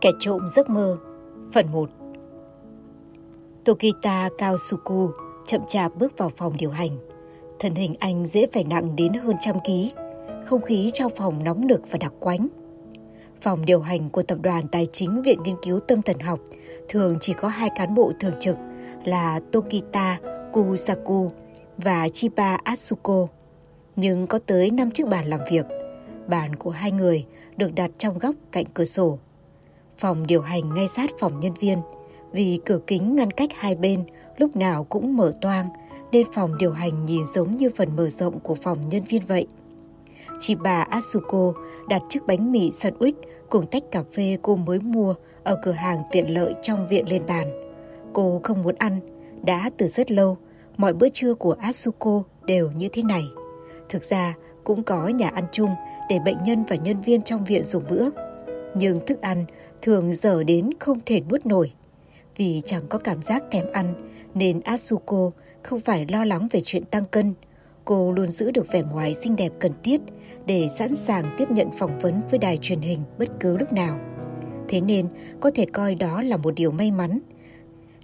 Kẻ trộm giấc mơ Phần 1 Tokita Kaosuku chậm chạp bước vào phòng điều hành. Thân hình anh dễ phải nặng đến hơn trăm ký. Không khí trong phòng nóng nực và đặc quánh. Phòng điều hành của tập đoàn tài chính Viện Nghiên cứu Tâm thần học thường chỉ có hai cán bộ thường trực là Tokita Kusaku và Chiba Atsuko. Nhưng có tới 5 chiếc bàn làm việc. Bàn của hai người được đặt trong góc cạnh cửa sổ Phòng điều hành ngay sát phòng nhân viên. Vì cửa kính ngăn cách hai bên lúc nào cũng mở toang, nên phòng điều hành nhìn giống như phần mở rộng của phòng nhân viên vậy. Chị bà Asuko đặt chiếc bánh mì sandwich cùng tách cà phê cô mới mua ở cửa hàng tiện lợi trong viện lên bàn. Cô không muốn ăn, đã từ rất lâu, mọi bữa trưa của Asuko đều như thế này. Thực ra, cũng có nhà ăn chung để bệnh nhân và nhân viên trong viện dùng bữa. Nhưng thức ăn thường dở đến không thể nuốt nổi. Vì chẳng có cảm giác thèm ăn nên Asuko không phải lo lắng về chuyện tăng cân. Cô luôn giữ được vẻ ngoài xinh đẹp cần thiết để sẵn sàng tiếp nhận phỏng vấn với đài truyền hình bất cứ lúc nào. Thế nên có thể coi đó là một điều may mắn.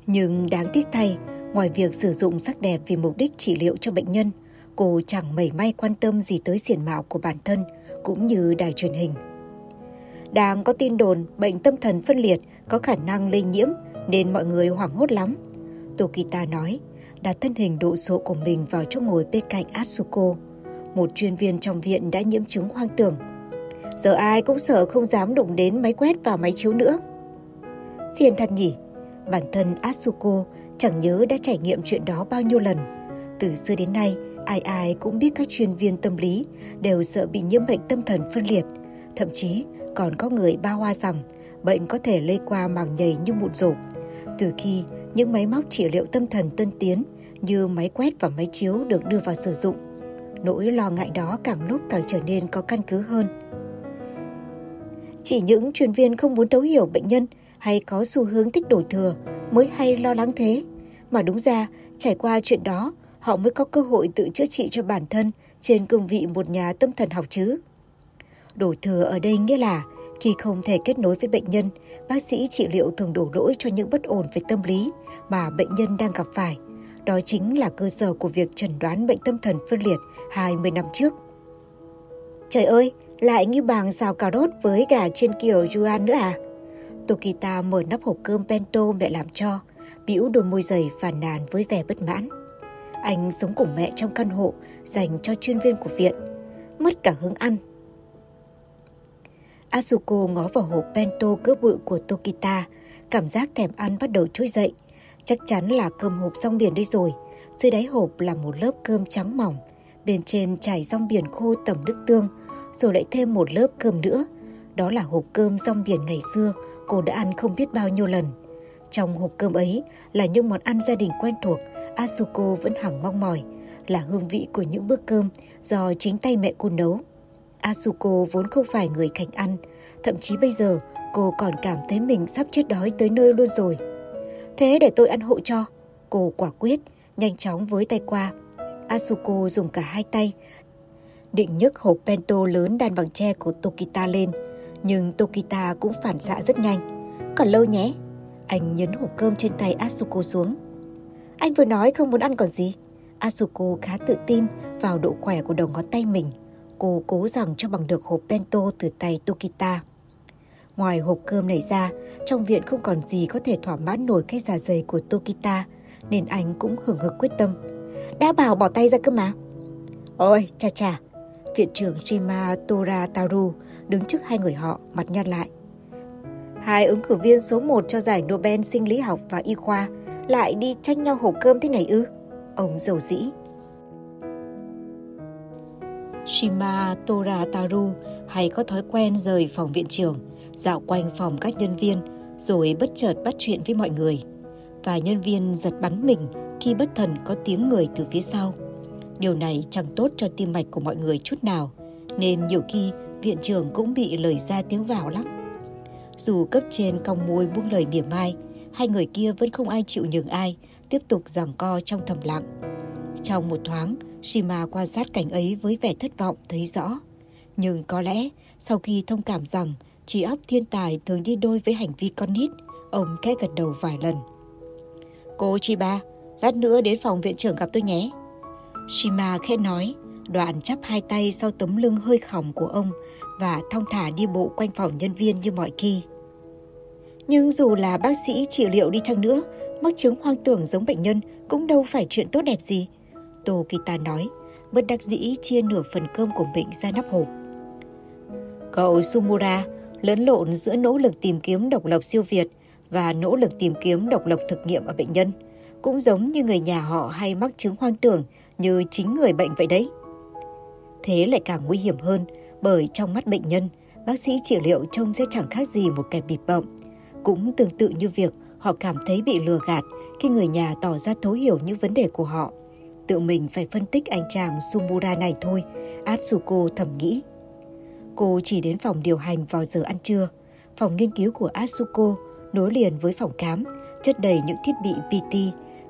Nhưng đáng tiếc thay, ngoài việc sử dụng sắc đẹp vì mục đích trị liệu cho bệnh nhân, cô chẳng mảy may quan tâm gì tới diện mạo của bản thân cũng như đài truyền hình. Đang có tin đồn bệnh tâm thần phân liệt có khả năng lây nhiễm nên mọi người hoảng hốt lắm. Tokita nói, đặt thân hình độ sộ của mình vào chỗ ngồi bên cạnh Atsuko. Một chuyên viên trong viện đã nhiễm chứng hoang tưởng. Giờ ai cũng sợ không dám đụng đến máy quét và máy chiếu nữa. Phiền thật nhỉ, bản thân Atsuko chẳng nhớ đã trải nghiệm chuyện đó bao nhiêu lần. Từ xưa đến nay, ai ai cũng biết các chuyên viên tâm lý đều sợ bị nhiễm bệnh tâm thần phân liệt. Thậm chí còn có người bao hoa rằng bệnh có thể lây qua màng nhầy như mụn rộp. Từ khi những máy móc trị liệu tâm thần tân tiến như máy quét và máy chiếu được đưa vào sử dụng, nỗi lo ngại đó càng lúc càng trở nên có căn cứ hơn. Chỉ những chuyên viên không muốn thấu hiểu bệnh nhân hay có xu hướng thích đổi thừa mới hay lo lắng thế. Mà đúng ra, trải qua chuyện đó, họ mới có cơ hội tự chữa trị cho bản thân trên cương vị một nhà tâm thần học chứ. Đổ thừa ở đây nghĩa là khi không thể kết nối với bệnh nhân, bác sĩ trị liệu thường đổ lỗi cho những bất ổn về tâm lý mà bệnh nhân đang gặp phải. Đó chính là cơ sở của việc chẩn đoán bệnh tâm thần phân liệt 20 năm trước. Trời ơi, lại như bàng xào cà rốt với gà trên kiểu Yuan nữa à? Tokita mở nắp hộp cơm bento mẹ làm cho, bĩu đôi môi dày phàn nàn với vẻ bất mãn. Anh sống cùng mẹ trong căn hộ dành cho chuyên viên của viện. Mất cả hứng ăn Asuko ngó vào hộp bento cỡ bự của Tokita, cảm giác thèm ăn bắt đầu trỗi dậy. Chắc chắn là cơm hộp rong biển đây rồi. Dưới đáy hộp là một lớp cơm trắng mỏng, bên trên trải rong biển khô tẩm nước tương, rồi lại thêm một lớp cơm nữa. Đó là hộp cơm rong biển ngày xưa cô đã ăn không biết bao nhiêu lần. Trong hộp cơm ấy là những món ăn gia đình quen thuộc, Asuko vẫn hằng mong mỏi, là hương vị của những bữa cơm do chính tay mẹ cô nấu. Asuko vốn không phải người khánh ăn, thậm chí bây giờ cô còn cảm thấy mình sắp chết đói tới nơi luôn rồi. Thế để tôi ăn hộ cho. Cô quả quyết, nhanh chóng với tay qua. Asuko dùng cả hai tay, định nhấc hộp bento lớn đan bằng tre của Tokita lên. Nhưng Tokita cũng phản xạ rất nhanh. Còn lâu nhé. Anh nhấn hộp cơm trên tay Asuko xuống. Anh vừa nói không muốn ăn còn gì. Asuko khá tự tin vào độ khỏe của đầu ngón tay mình cô cố rằng cho bằng được hộp bento từ tay Tokita. Ngoài hộp cơm này ra, trong viện không còn gì có thể thỏa mãn nổi cái giả dày của Tokita, nên anh cũng hừng hực quyết tâm. Đã bảo bỏ tay ra cơ mà. Ôi, cha cha, viện trưởng Shima Torataru đứng trước hai người họ, mặt nhăn lại. Hai ứng cử viên số 1 cho giải Nobel sinh lý học và y khoa lại đi tranh nhau hộp cơm thế này ư? Ông dầu dĩ. Shima Torataru hay có thói quen rời phòng viện trưởng, dạo quanh phòng các nhân viên, rồi bất chợt bắt chuyện với mọi người. Và nhân viên giật bắn mình khi bất thần có tiếng người từ phía sau. Điều này chẳng tốt cho tim mạch của mọi người chút nào, nên nhiều khi viện trưởng cũng bị lời ra tiếng vào lắm. Dù cấp trên cong môi buông lời mỉa mai, hai người kia vẫn không ai chịu nhường ai, tiếp tục giằng co trong thầm lặng. Trong một thoáng, Shima quan sát cảnh ấy với vẻ thất vọng thấy rõ. Nhưng có lẽ sau khi thông cảm rằng Trí óc thiên tài thường đi đôi với hành vi con nít. Ông khẽ gật đầu vài lần. Cô Chiba, lát nữa đến phòng viện trưởng gặp tôi nhé. Shima khẽ nói, đoạn chắp hai tay sau tấm lưng hơi khỏng của ông và thong thả đi bộ quanh phòng nhân viên như mọi khi. Nhưng dù là bác sĩ trị liệu đi chăng nữa, mắc chứng hoang tưởng giống bệnh nhân cũng đâu phải chuyện tốt đẹp gì. Tô Kita nói, bất đắc dĩ chia nửa phần cơm của mình ra nắp hộp. Cậu Sumura lẫn lộn giữa nỗ lực tìm kiếm độc lập siêu việt và nỗ lực tìm kiếm độc lập thực nghiệm ở bệnh nhân, cũng giống như người nhà họ hay mắc chứng hoang tưởng như chính người bệnh vậy đấy. Thế lại càng nguy hiểm hơn bởi trong mắt bệnh nhân, bác sĩ trị liệu trông sẽ chẳng khác gì một kẻ bịp bợm. Cũng tương tự như việc họ cảm thấy bị lừa gạt khi người nhà tỏ ra thấu hiểu những vấn đề của họ. Tự mình phải phân tích anh chàng Sumura này thôi, Atsuko thầm nghĩ. Cô chỉ đến phòng điều hành vào giờ ăn trưa. Phòng nghiên cứu của Atsuko nối liền với phòng khám, chất đầy những thiết bị PT,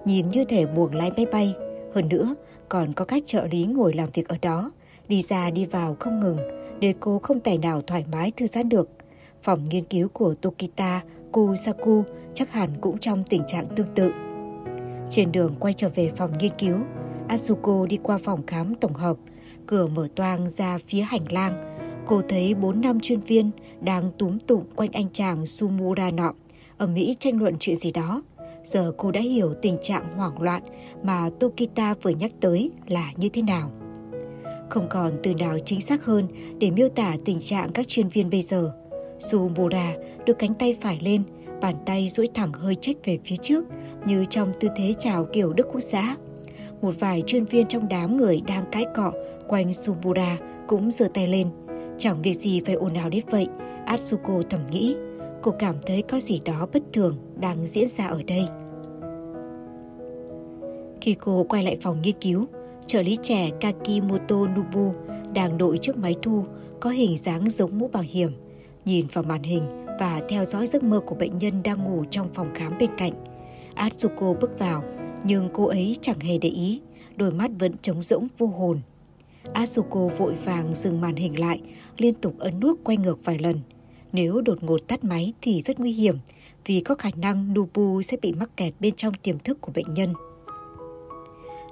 nhìn như thể buồng lái máy bay. Hơn nữa, còn có các trợ lý ngồi làm việc ở đó, đi ra đi vào không ngừng, để cô không tài nào thoải mái thư giãn được. Phòng nghiên cứu của Tokita Kusaku chắc hẳn cũng trong tình trạng tương tự. Trên đường quay trở về phòng nghiên cứu, Asuko đi qua phòng khám tổng hợp, cửa mở toang ra phía hành lang. Cô thấy bốn năm chuyên viên đang túm tụng quanh anh chàng Sumura nọ, ở Mỹ tranh luận chuyện gì đó. Giờ cô đã hiểu tình trạng hoảng loạn mà Tokita vừa nhắc tới là như thế nào. Không còn từ nào chính xác hơn để miêu tả tình trạng các chuyên viên bây giờ. Sumura đưa cánh tay phải lên, bàn tay duỗi thẳng hơi chết về phía trước như trong tư thế chào kiểu Đức Quốc xã. Một vài chuyên viên trong đám người đang cãi cọ quanh Sumbura cũng giơ tay lên. Chẳng việc gì phải ồn ào đến vậy, Atsuko thầm nghĩ. Cô cảm thấy có gì đó bất thường đang diễn ra ở đây. Khi cô quay lại phòng nghiên cứu, trợ lý trẻ Kakimoto Nubu đang đội trước máy thu có hình dáng giống mũ bảo hiểm, nhìn vào màn hình và theo dõi giấc mơ của bệnh nhân đang ngủ trong phòng khám bên cạnh. Atsuko bước vào, nhưng cô ấy chẳng hề để ý, đôi mắt vẫn trống rỗng vô hồn. Asuko vội vàng dừng màn hình lại, liên tục ấn nút quay ngược vài lần. Nếu đột ngột tắt máy thì rất nguy hiểm, vì có khả năng Nubu sẽ bị mắc kẹt bên trong tiềm thức của bệnh nhân.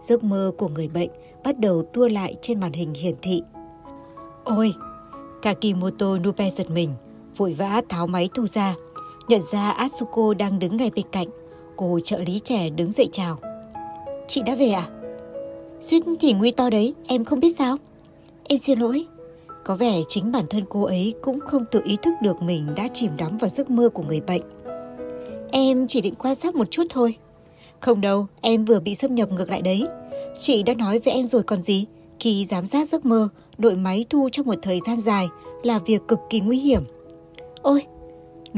Giấc mơ của người bệnh bắt đầu tua lại trên màn hình hiển thị. Ôi! Kakimoto Nube giật mình, vội vã tháo máy thu ra. Nhận ra Asuko đang đứng ngay bên cạnh. Cô trợ lý trẻ đứng dậy chào. Chị đã về à? Suýt thì nguy to đấy, em không biết sao. Em xin lỗi. Có vẻ chính bản thân cô ấy cũng không tự ý thức được mình đã chìm đắm vào giấc mơ của người bệnh. Em chỉ định quan sát một chút thôi. Không đâu, em vừa bị xâm nhập ngược lại đấy. Chị đã nói với em rồi còn gì. Khi giám sát giấc mơ, đội máy thu trong một thời gian dài là việc cực kỳ nguy hiểm. Ôi!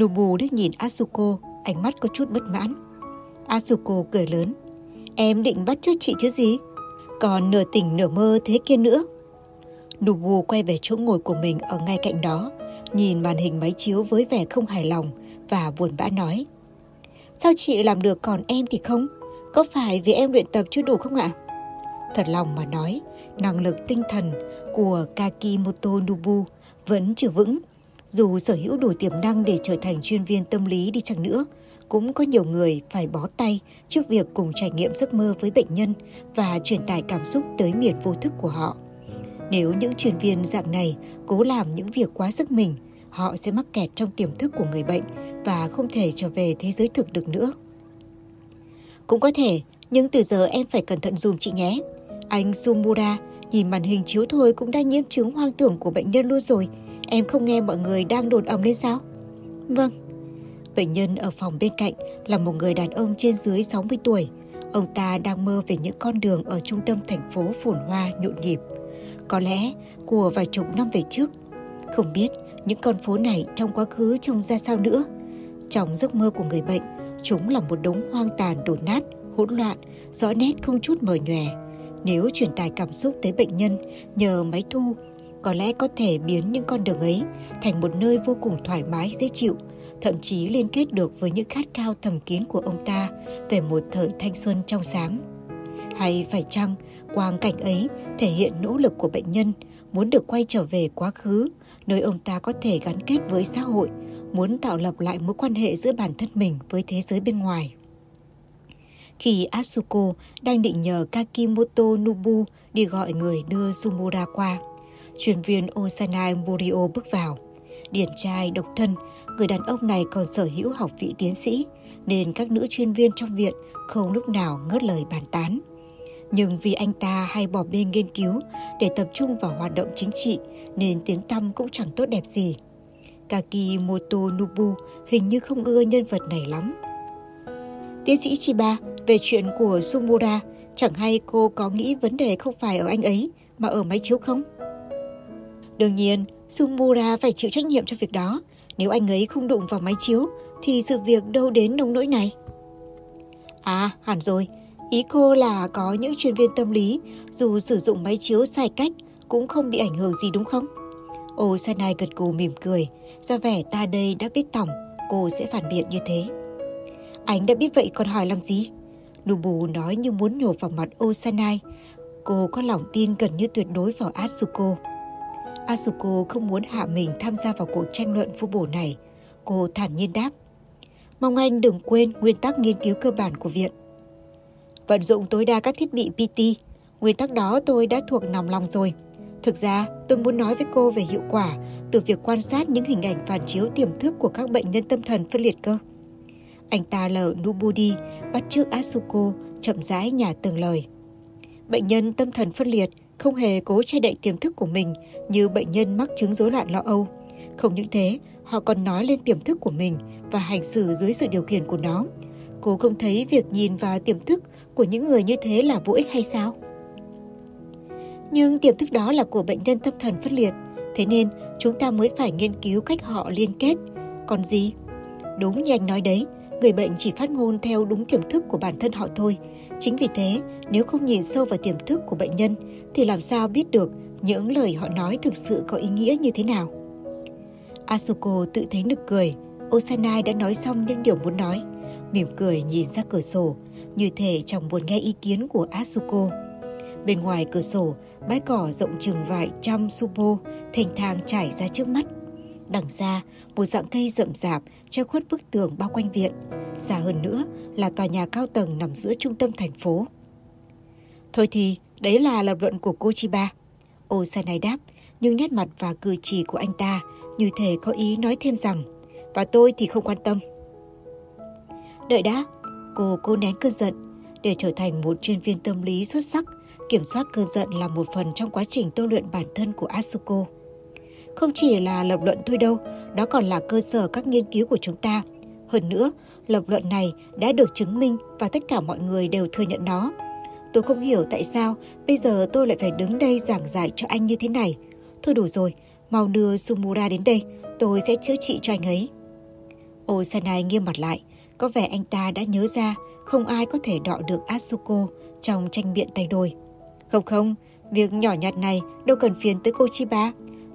Nobu liếc nhìn Asuko, ánh mắt có chút bất mãn. Asuko cười lớn. Em định bắt chước chị chứ gì? Còn nửa tỉnh nửa mơ thế kia nữa. Nubu quay về chỗ ngồi của mình ở ngay cạnh đó, nhìn màn hình máy chiếu với vẻ không hài lòng và buồn bã nói. Sao chị làm được còn em thì không? Có phải vì em luyện tập chưa đủ không ạ? Thật lòng mà nói, năng lực tinh thần của Kakimoto Nubu vẫn chưa vững. Dù sở hữu đủ tiềm năng để trở thành chuyên viên tâm lý đi chăng nữa, cũng có nhiều người phải bó tay trước việc cùng trải nghiệm giấc mơ với bệnh nhân và truyền tải cảm xúc tới miền vô thức của họ. Nếu những truyền viên dạng này cố làm những việc quá sức mình, họ sẽ mắc kẹt trong tiềm thức của người bệnh và không thể trở về thế giới thực được nữa. Cũng có thể, nhưng từ giờ em phải cẩn thận dùm chị nhé. Anh Sumura nhìn màn hình chiếu thôi cũng đã nhiễm chứng hoang tưởng của bệnh nhân luôn rồi. Em không nghe mọi người đang đồn ầm lên sao? Vâng. Bệnh nhân ở phòng bên cạnh là một người đàn ông trên dưới 60 tuổi. Ông ta đang mơ về những con đường ở trung tâm thành phố phồn hoa nhộn nhịp. Có lẽ của vài chục năm về trước. Không biết những con phố này trong quá khứ trông ra sao nữa. Trong giấc mơ của người bệnh, chúng là một đống hoang tàn đổ nát, hỗn loạn, rõ nét không chút mờ nhòe. Nếu truyền tải cảm xúc tới bệnh nhân nhờ máy thu, có lẽ có thể biến những con đường ấy thành một nơi vô cùng thoải mái, dễ chịu, thậm chí liên kết được với những khát khao thầm kín của ông ta về một thời thanh xuân trong sáng. Hay phải chăng quang cảnh ấy thể hiện nỗ lực của bệnh nhân muốn được quay trở về quá khứ, nơi ông ta có thể gắn kết với xã hội, muốn tạo lập lại mối quan hệ giữa bản thân mình với thế giới bên ngoài. Khi Asuko đang định nhờ Kakimoto Nubu đi gọi người đưa Sumura qua, chuyên viên Osanai Morio bước vào. Điển trai độc thân, người đàn ông này còn sở hữu học vị tiến sĩ, nên các nữ chuyên viên trong viện không lúc nào ngớt lời bàn tán. Nhưng vì anh ta hay bỏ bê nghiên cứu để tập trung vào hoạt động chính trị nên tiếng tăm cũng chẳng tốt đẹp gì. Kakimoto Nubu hình như không ưa nhân vật này lắm. Tiến sĩ Chiba, về chuyện của Sumura, chẳng hay cô có nghĩ vấn đề không phải ở anh ấy mà ở máy chiếu không? Đương nhiên, Sumura phải chịu trách nhiệm cho việc đó. Nếu anh ấy không đụng vào máy chiếu thì sự việc đâu đến nông nỗi này. À, hẳn rồi. Ý cô là có những chuyên viên tâm lý dù sử dụng máy chiếu sai cách cũng không bị ảnh hưởng gì đúng không? Ô Sanai gật gù mỉm cười, ra vẻ ta đây đã biết tổng, cô sẽ phản biện như thế. Anh đã biết vậy còn hỏi làm gì? Nubu nói như muốn nhổ vào mặt Osanai. Cô có lòng tin gần như tuyệt đối vào Asuko. Asuko không muốn hạ mình tham gia vào cuộc tranh luận vô bổ này. Cô thản nhiên đáp. Mong anh đừng quên nguyên tắc nghiên cứu cơ bản của viện. Vận dụng tối đa các thiết bị PT. Nguyên tắc đó tôi đã thuộc nòng lòng rồi. Thực ra, tôi muốn nói với cô về hiệu quả từ việc quan sát những hình ảnh phản chiếu tiềm thức của các bệnh nhân tâm thần phân liệt cơ. Anh ta lờ Nubudi bắt chước Asuko chậm rãi nhả từng lời. Bệnh nhân tâm thần phân liệt không hề cố che đậy tiềm thức của mình như bệnh nhân mắc chứng rối loạn lo âu. Không những thế, họ còn nói lên tiềm thức của mình và hành xử dưới sự điều khiển của nó. Cô không thấy việc nhìn vào tiềm thức của những người như thế là vô ích hay sao? Nhưng tiềm thức đó là của bệnh nhân tâm thần phân liệt, thế nên chúng ta mới phải nghiên cứu cách họ liên kết. Còn gì? Đúng như anh nói đấy, người bệnh chỉ phát ngôn theo đúng tiềm thức của bản thân họ thôi. Chính vì thế, nếu không nhìn sâu vào tiềm thức của bệnh nhân, thì làm sao biết được những lời họ nói thực sự có ý nghĩa như thế nào? Asuko tự thấy nực cười. Osanai đã nói xong những điều muốn nói. Mỉm cười nhìn ra cửa sổ, như thể chẳng buồn nghe ý kiến của Asuko. Bên ngoài cửa sổ, bãi cỏ rộng chừng vài trăm supo, thành thang trải ra trước mắt. Đằng xa, một dạng cây rậm rạp che khuất bức tường bao quanh viện. Xa hơn nữa là tòa nhà cao tầng nằm giữa trung tâm thành phố. Thôi thì, đấy là lập luận của cô Chiba. Osanai đáp, nhưng nét mặt và cử chỉ của anh ta như thể có ý nói thêm rằng, và tôi thì không quan tâm. Đợi đã, cô cố nén cơn giận. Để trở thành một chuyên viên tâm lý xuất sắc, kiểm soát cơn giận là một phần trong quá trình tôi luyện bản thân của Asuko. Không chỉ là lập luận thôi đâu, đó còn là cơ sở các nghiên cứu của chúng ta. Hơn nữa, lập luận này đã được chứng minh và tất cả mọi người đều thừa nhận nó. Tôi không hiểu tại sao bây giờ tôi lại phải đứng đây giảng giải cho anh như thế này. Thôi đủ rồi, mau đưa Sumura đến đây, tôi sẽ chữa trị cho anh ấy. Osanai nghiêm mặt lại, có vẻ anh ta đã nhớ ra không ai có thể đọ được Asuko trong tranh biện tay đôi. Không không, việc nhỏ nhặt này đâu cần phiền tới cô Chiba.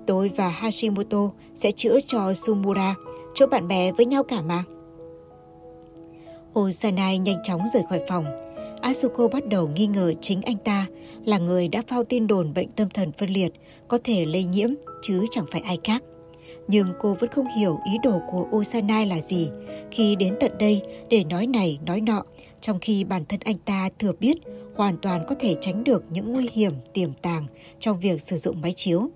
Tôi và Hashimoto sẽ chữa cho Sumura, chỗ bạn bè với nhau cả mà. Osanai nhanh chóng rời khỏi phòng. Asuko bắt đầu nghi ngờ chính anh ta là người đã phao tin đồn bệnh tâm thần phân liệt có thể lây nhiễm chứ chẳng phải ai khác. Nhưng cô vẫn không hiểu ý đồ của Osanai là gì khi đến tận đây để nói này nói nọ, trong khi bản thân anh ta thừa biết hoàn toàn có thể tránh được những nguy hiểm tiềm tàng trong việc sử dụng máy chiếu.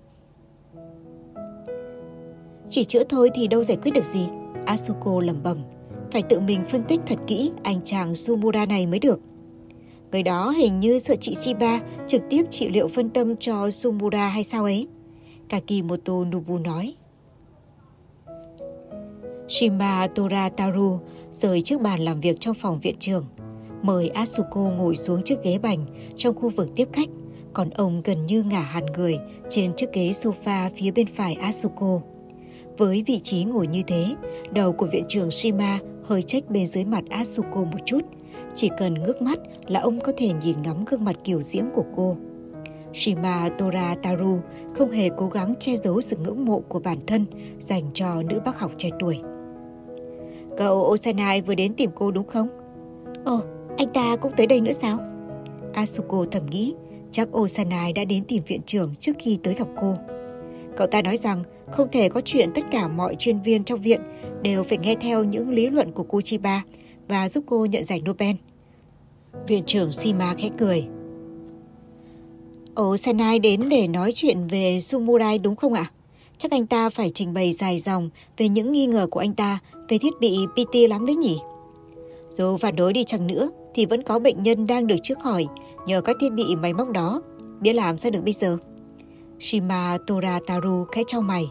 Chỉ chữa thôi thì đâu giải quyết được gì, Asuko lẩm bẩm. Phải tự mình phân tích thật kỹ anh chàng Sumura này mới được. Người đó hình như sợ chị Shiba trực tiếp trị liệu phân tâm cho Sumura hay sao ấy? Kakimoto Nobu nói. Shima Torataru rời trước bàn làm việc trong phòng viện trưởng. Mời Asuko ngồi xuống chiếc ghế bành trong khu vực tiếp khách, còn ông gần như ngả hẳn người trên chiếc ghế sofa phía bên phải Asuko. Với vị trí ngồi như thế, đầu của viện trưởng Shima hơi trách bên dưới mặt Asuko một chút. Chỉ cần ngước mắt là ông có thể nhìn ngắm gương mặt kiểu diễm của cô. Shima Torataru không hề cố gắng che giấu sự ngưỡng mộ của bản thân dành cho nữ bác học trẻ tuổi. Cậu Osanai vừa đến tìm cô đúng không? Ồ, anh ta cũng tới đây nữa sao? Asuko thầm nghĩ, Chắc Osanai đã đến tìm viện trưởng trước khi tới gặp cô. Cậu ta nói rằng không thể có chuyện tất cả mọi chuyên viên trong viện đều phải nghe theo những lý luận của cô Chiba và giúp cô nhận giải Nobel. Viện trưởng Shima khẽ cười. Osanai đến để nói chuyện về Sumurai đúng không ạ? Chắc anh ta phải trình bày dài dòng về những nghi ngờ của anh ta về thiết bị PT lắm đấy nhỉ? Dù phản đối đi chăng nữa thì vẫn có bệnh nhân đang được trước hỏi nhờ các thiết bị máy móc đó. Biết làm sao được bây giờ? Shima Torataru khẽ trong mày.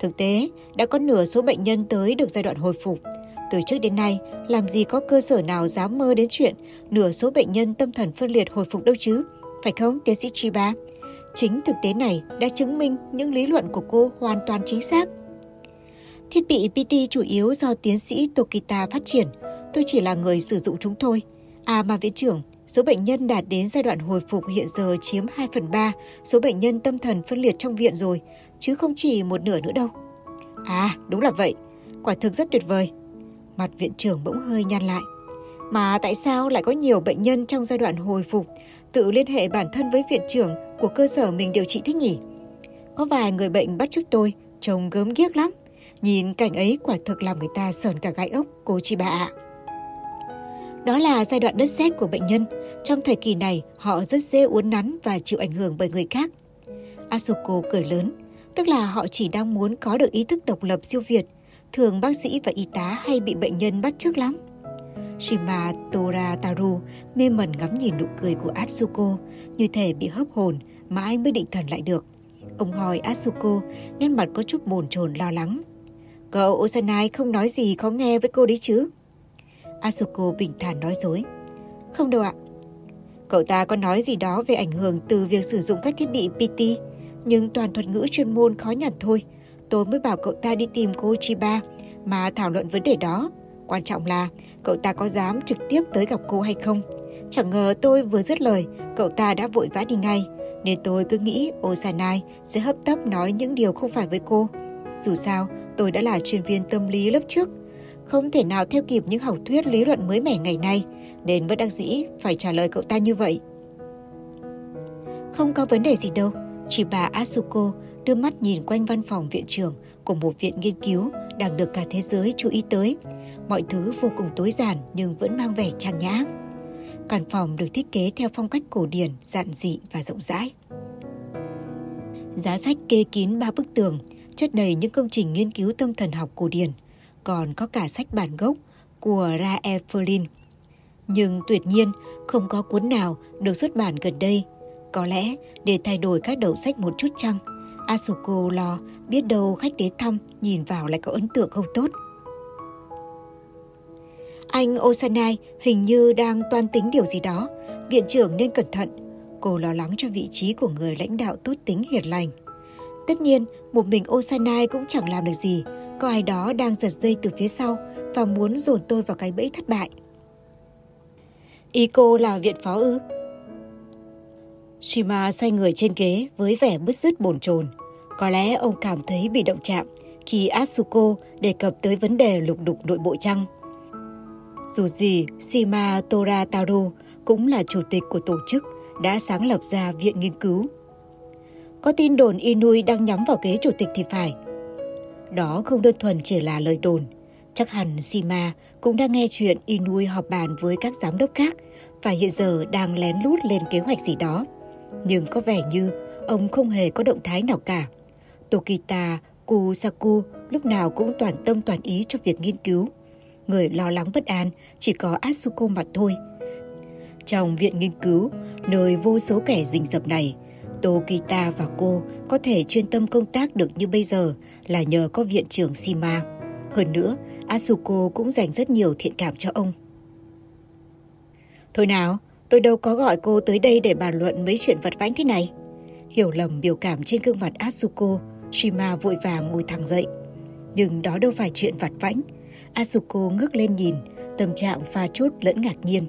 Thực tế, đã có nửa số bệnh nhân tới được giai đoạn hồi phục. Từ trước đến nay, làm gì có cơ sở nào dám mơ đến chuyện nửa số bệnh nhân tâm thần phân liệt hồi phục đâu chứ? Phải không, tiến sĩ Chiba? Chính thực tế này đã chứng minh những lý luận của cô hoàn toàn chính xác. Thiết bị PT chủ yếu do tiến sĩ Tokita phát triển. Tôi chỉ là người sử dụng chúng thôi. À mà viện trưởng, số bệnh nhân đạt đến giai đoạn hồi phục hiện giờ chiếm 2 phần 3 số bệnh nhân tâm thần phân liệt trong viện rồi, chứ không chỉ một nửa nữa đâu. À, đúng là vậy. Quả thực rất tuyệt vời. Mặt viện trưởng bỗng hơi nhăn lại. Mà tại sao lại có nhiều bệnh nhân trong giai đoạn hồi phục tự liên hệ bản thân với viện trưởng của cơ sở mình điều trị thích nhỉ? Có vài người bệnh bắt chước tôi, trông gớm ghiếc lắm. Nhìn cảnh ấy quả thực làm người ta sờn cả gai ốc, cô chị bà ạ. Đó là giai đoạn đất sét của bệnh nhân. Trong thời kỳ này, họ rất dễ uốn nắn và chịu ảnh hưởng bởi người khác. Asuko cười lớn, tức là họ chỉ đang muốn có được ý thức độc lập siêu việt. Thường bác sĩ và y tá hay bị bệnh nhân bắt chước lắm. Shima Torataru mê mẩn ngắm nhìn nụ cười của Atsuko, như thể bị hấp hồn mà anh mới định thần lại được. Ông hỏi Atsuko, nét mặt có chút bồn chồn lo lắng. Cậu Osanai không nói gì khó nghe với cô đấy chứ? Asuko bình thản nói dối. Không đâu ạ. Cậu ta có nói gì đó về ảnh hưởng từ việc sử dụng các thiết bị PT, nhưng toàn thuật ngữ chuyên môn khó nhằn thôi. Tôi mới bảo cậu ta đi tìm cô Chiba mà thảo luận vấn đề đó. Quan trọng là cậu ta có dám trực tiếp tới gặp cô hay không. Chẳng ngờ tôi vừa dứt lời, cậu ta đã vội vã đi ngay, nên tôi cứ nghĩ Osanai sẽ hấp tấp nói những điều không phải với cô. Dù sao, tôi đã là chuyên viên tâm lý lớp trước, không thể nào theo kịp những học thuyết lý luận mới mẻ ngày nay, nên bất đắc dĩ phải trả lời cậu ta như vậy. Không có vấn đề gì đâu, chỉ bà Asuko đưa mắt nhìn quanh văn phòng viện trưởng của một viện nghiên cứu đang được cả thế giới chú ý tới. Mọi thứ vô cùng tối giản nhưng vẫn mang vẻ trang nhã. Căn phòng được thiết kế theo phong cách cổ điển, giản dị và rộng rãi. Giá sách kê kín ba bức tường, chất đầy những công trình nghiên cứu tâm thần học cổ điển, còn có cả sách bản gốc của Rae Ferlin. Nhưng tuyệt nhiên không có cuốn nào được xuất bản gần đây. Có lẽ để thay đổi các đầu sách một chút chăng? Asuko lo biết đâu khách đến thăm nhìn vào lại có ấn tượng không tốt. Anh Osanai hình như đang toan tính điều gì đó. Viện trưởng nên cẩn thận. Cô lo lắng cho vị trí của người lãnh đạo tốt tính hiền lành. Tất nhiên, một mình Osanai cũng chẳng làm được gì. Có ai đó đang giật dây từ phía sau và muốn dồn tôi vào cái bẫy thất bại. Ý cô là viện phó ư? Shima xoay người trên ghế với vẻ bứt rứt bồn chồn. Có lẽ ông cảm thấy bị động chạm khi Asuko đề cập tới vấn đề lục đục nội bộ chăng. Dù gì, Shima Torataro cũng là chủ tịch của tổ chức đã sáng lập ra viện nghiên cứu. Có tin đồn Inui đang nhắm vào ghế chủ tịch thì phải. Đó không đơn thuần chỉ là lời đồn. Chắc hẳn Shima cũng đang nghe chuyện Inui họp bàn với các giám đốc khác và hiện giờ đang lén lút lên kế hoạch gì đó. Nhưng có vẻ như ông không hề có động thái nào cả. Tokita Kusaku lúc nào cũng toàn tâm toàn ý cho việc nghiên cứu. Người lo lắng bất an chỉ có Asuko mà thôi. Trong viện nghiên cứu, nơi vô số kẻ rình rập này, Tokita và cô có thể chuyên tâm công tác được như bây giờ là nhờ có viện trưởng Shima. Hơn nữa, Asuko cũng dành rất nhiều thiện cảm cho ông. Thôi nào, tôi đâu có gọi cô tới đây để bàn luận mấy chuyện vật vãnh thế này. Hiểu lầm biểu cảm trên gương mặt Asuko, Shima vội vàng ngồi thẳng dậy. Nhưng đó đâu phải chuyện vặt vãnh. Asuko ngước lên nhìn, tâm trạng pha chút lẫn ngạc nhiên.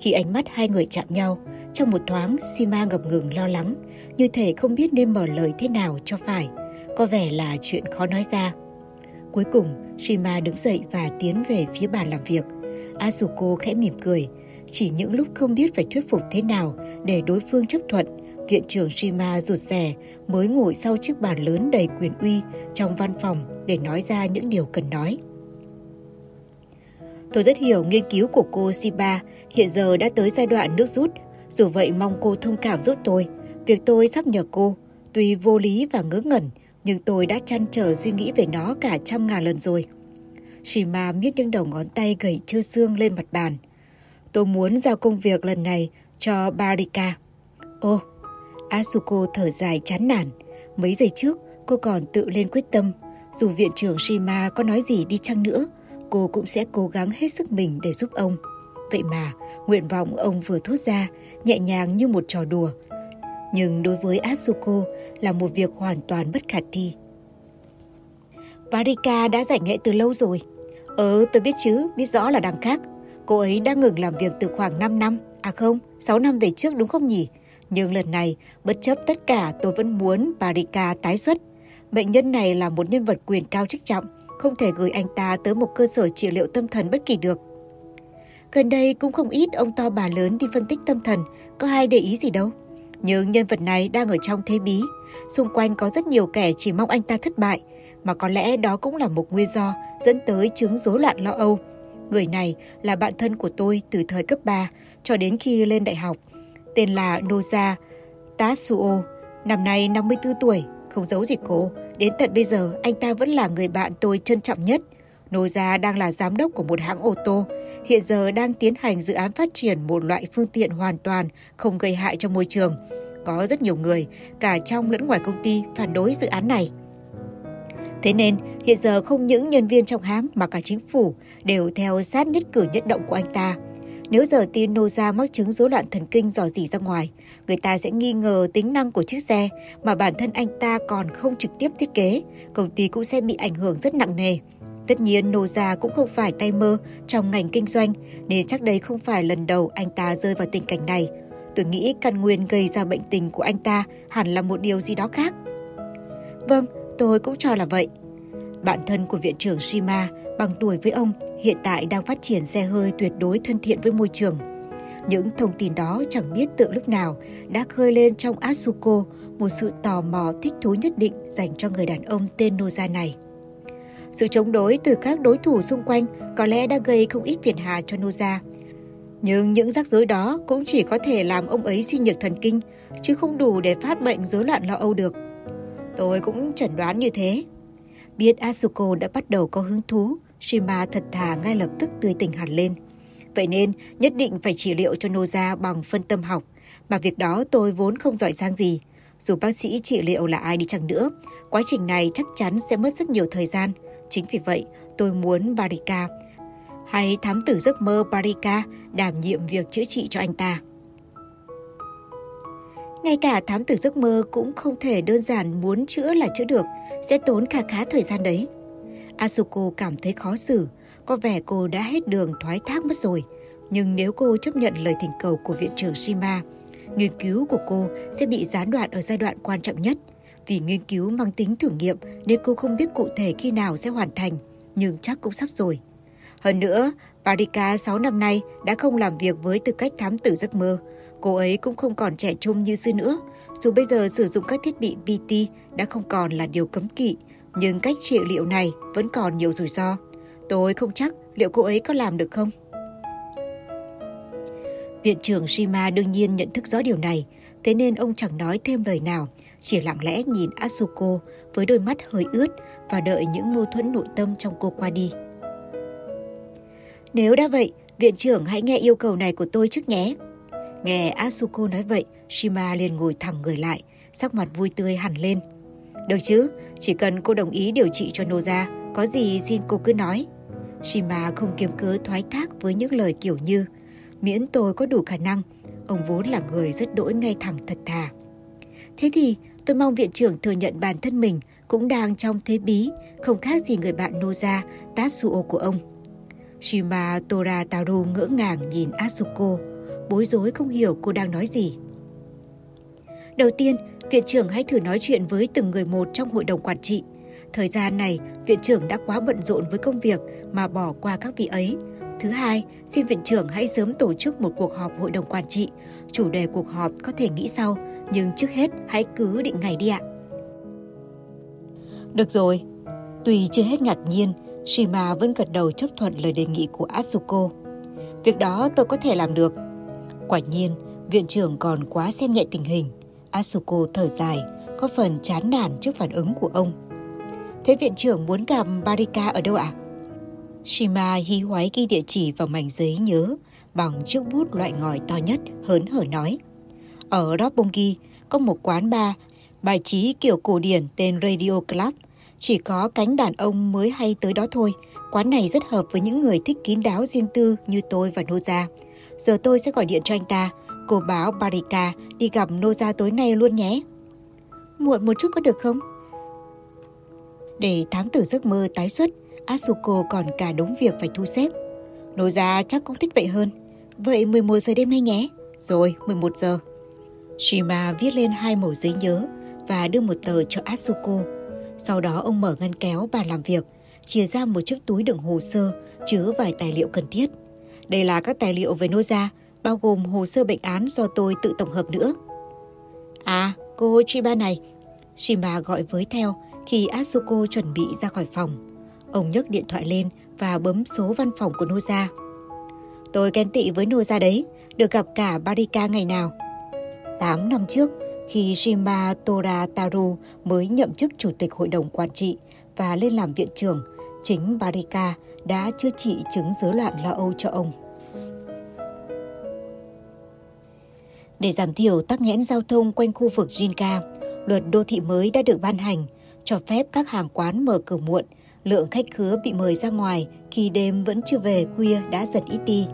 Khi ánh mắt hai người chạm nhau, trong một thoáng Shima ngập ngừng lo lắng, như thể không biết nên mở lời thế nào cho phải. Có vẻ là chuyện khó nói ra. Cuối cùng, Shima đứng dậy và tiến về phía bàn làm việc. Asuko khẽ mỉm cười, chỉ những lúc không biết phải thuyết phục thế nào để đối phương chấp thuận viện trưởng Shima rụt rè mới ngồi sau chiếc bàn lớn đầy quyền uy trong văn phòng để nói ra những điều cần nói. Tôi rất hiểu nghiên cứu của cô Shiba hiện giờ đã tới giai đoạn nước rút. Dù vậy mong cô thông cảm giúp tôi. Việc tôi sắp nhờ cô, tuy vô lý và ngớ ngẩn, nhưng tôi đã chăn trở suy nghĩ về nó cả trăm ngàn lần rồi. Shima miết những đầu ngón tay gầy chưa xương lên mặt bàn. Tôi muốn giao công việc lần này cho Barika. Ô, Asuko thở dài chán nản. Mấy giây trước, cô còn tự lên quyết tâm. Dù viện trưởng Shima có nói gì đi chăng nữa, cô cũng sẽ cố gắng hết sức mình để giúp ông. Vậy mà, nguyện vọng ông vừa thốt ra, nhẹ nhàng như một trò đùa. Nhưng đối với Asuko là một việc hoàn toàn bất khả thi. Barika đã giải nghệ từ lâu rồi. Ờ, tôi biết chứ, biết rõ là đằng khác. Cô ấy đã ngừng làm việc từ khoảng 5 năm, à không, 6 năm về trước đúng không nhỉ? Nhưng lần này, bất chấp tất cả tôi vẫn muốn Barika tái xuất. Bệnh nhân này là một nhân vật quyền cao chức trọng, không thể gửi anh ta tới một cơ sở trị liệu tâm thần bất kỳ được. Gần đây cũng không ít ông to bà lớn đi phân tích tâm thần, có ai để ý gì đâu. Nhưng nhân vật này đang ở trong thế bí, xung quanh có rất nhiều kẻ chỉ mong anh ta thất bại, mà có lẽ đó cũng là một nguyên do dẫn tới chứng rối loạn lo âu. Người này là bạn thân của tôi từ thời cấp 3 cho đến khi lên đại học, tên là Noza Tatsuo, năm nay 54 tuổi, không giấu gì cô, đến tận bây giờ anh ta vẫn là người bạn tôi trân trọng nhất. Noza đang là giám đốc của một hãng ô tô, hiện giờ đang tiến hành dự án phát triển một loại phương tiện hoàn toàn không gây hại cho môi trường. Có rất nhiều người, cả trong lẫn ngoài công ty, phản đối dự án này. Thế nên, hiện giờ không những nhân viên trong hãng mà cả chính phủ đều theo sát nhất cử nhất động của anh ta. Nếu giờ tin Noza mắc chứng rối loạn thần kinh dò dỉ ra ngoài, người ta sẽ nghi ngờ tính năng của chiếc xe mà bản thân anh ta còn không trực tiếp thiết kế, công ty cũng sẽ bị ảnh hưởng rất nặng nề. Tất nhiên Noza cũng không phải tay mơ trong ngành kinh doanh nên chắc đây không phải lần đầu anh ta rơi vào tình cảnh này. Tôi nghĩ căn nguyên gây ra bệnh tình của anh ta hẳn là một điều gì đó khác. Vâng, tôi cũng cho là vậy. Bạn thân của viện trưởng Shima bằng tuổi với ông hiện tại đang phát triển xe hơi tuyệt đối thân thiện với môi trường. Những thông tin đó chẳng biết tự lúc nào đã khơi lên trong Asuko một sự tò mò thích thú nhất định dành cho người đàn ông tên Noza này. Sự chống đối từ các đối thủ xung quanh có lẽ đã gây không ít phiền hà cho Noza. Nhưng những rắc rối đó cũng chỉ có thể làm ông ấy suy nhược thần kinh, chứ không đủ để phát bệnh rối loạn lo âu được. Tôi cũng chẩn đoán như thế. Biết Asuko đã bắt đầu có hứng thú, Shima thật thà ngay lập tức tươi tỉnh hẳn lên. Vậy nên nhất định phải trị liệu cho Noza bằng phân tâm học, mà việc đó tôi vốn không giỏi giang gì. Dù bác sĩ trị liệu là ai đi chăng nữa, quá trình này chắc chắn sẽ mất rất nhiều thời gian. Chính vì vậy, tôi muốn Barika hay thám tử giấc mơ Barika đảm nhiệm việc chữa trị cho anh ta. Ngay cả thám tử giấc mơ cũng không thể đơn giản muốn chữa là chữa được, sẽ tốn khá khá thời gian đấy. Asuko cảm thấy khó xử, có vẻ cô đã hết đường thoái thác mất rồi. Nhưng nếu cô chấp nhận lời thỉnh cầu của viện trưởng Shima, nghiên cứu của cô sẽ bị gián đoạn ở giai đoạn quan trọng nhất. Vì nghiên cứu mang tính thử nghiệm nên cô không biết cụ thể khi nào sẽ hoàn thành, nhưng chắc cũng sắp rồi. Hơn nữa, Parika 6 năm nay đã không làm việc với tư cách thám tử giấc mơ. Cô ấy cũng không còn trẻ trung như xưa nữa. Dù bây giờ sử dụng các thiết bị PT đã không còn là điều cấm kỵ, nhưng cách trị liệu này vẫn còn nhiều rủi ro. Tôi không chắc liệu cô ấy có làm được không. Viện trưởng Shima đương nhiên nhận thức rõ điều này, thế nên ông chẳng nói thêm lời nào, chỉ lặng lẽ nhìn Asuko với đôi mắt hơi ướt và đợi những mâu thuẫn nội tâm trong cô qua đi. Nếu đã vậy, viện trưởng hãy nghe yêu cầu này của tôi trước nhé. Nghe Asuko nói vậy, Shima liền ngồi thẳng người lại, sắc mặt vui tươi hẳn lên. Được chứ, chỉ cần cô đồng ý điều trị cho Noza, có gì xin cô cứ nói. Shima không kiếm cớ thoái thác với những lời kiểu như miễn tôi có đủ khả năng, ông vốn là người rất đỗi ngay thẳng thật thà. Thế thì tôi mong viện trưởng thừa nhận bản thân mình cũng đang trong thế bí, không khác gì người bạn Noza Tatsuo của ông. Shima Torataru ngỡ ngàng nhìn Asuko, bối rối không hiểu cô đang nói gì. Đầu tiên, viện trưởng hãy thử nói chuyện với từng người một trong hội đồng quản trị. Thời gian này, viện trưởng đã quá bận rộn với công việc mà bỏ qua các vị ấy. Thứ hai, xin viện trưởng hãy sớm tổ chức một cuộc họp hội đồng quản trị. Chủ đề cuộc họp có thể nghĩ sau, nhưng trước hết hãy cứ định ngày đi ạ. Được rồi. Tuy chưa hết ngạc nhiên, Shima vẫn gật đầu chấp thuận lời đề nghị của Asuko. Việc đó tôi có thể làm được. Quả nhiên, viện trưởng còn quá xem nhẹ tình hình. Asuko thở dài, có phần chán nản trước phản ứng của ông. Thế viện trưởng muốn gặp Barika ở đâu ạ? À? Shima hí hoái ghi địa chỉ vào mảnh giấy nhớ bằng chiếc bút loại ngòi to nhất, hớn hở nói. Ở Roppongi có một quán bar bài trí kiểu cổ điển tên Radio Club. Chỉ có cánh đàn ông mới hay tới đó thôi. Quán này rất hợp với những người thích kín đáo riêng tư như tôi và Noza. Giờ tôi sẽ gọi điện cho anh ta. Cô báo Barika đi gặp Noza tối nay luôn nhé. Muộn một chút có được không? Để thám tử giấc mơ tái xuất, Asuko còn cả đống việc phải thu xếp. Noza chắc cũng thích vậy hơn. Vậy 11 giờ đêm nay nhé. Rồi, 11 giờ. Shima viết lên hai mẩu giấy nhớ và đưa một tờ cho Asuko. Sau đó ông mở ngăn kéo bàn làm việc, chia ra một chiếc túi đựng hồ sơ chứa vài tài liệu cần thiết. Đây là các tài liệu về Noza, bao gồm hồ sơ bệnh án do tôi tự tổng hợp nữa. À, cô Chiba này, Shima gọi với theo khi Asuko chuẩn bị ra khỏi phòng. Ông nhấc điện thoại lên và bấm số văn phòng của Noza. Tôi ghen tị với Noza đấy, được gặp cả Barika ngày nào. 8 năm trước, khi Shima Torataru mới nhậm chức chủ tịch hội đồng quản trị và lên làm viện trưởng, chính Barika đã chữa trị chứng rối loạn lo âu cho ông. Để giảm thiểu tắc nghẽn giao thông quanh khu vực Jinka, luật đô thị mới đã được ban hành, cho phép các hàng quán mở cửa muộn, lượng khách khứa bị mời ra ngoài khi đêm vẫn chưa về khuya đã dần ít đi.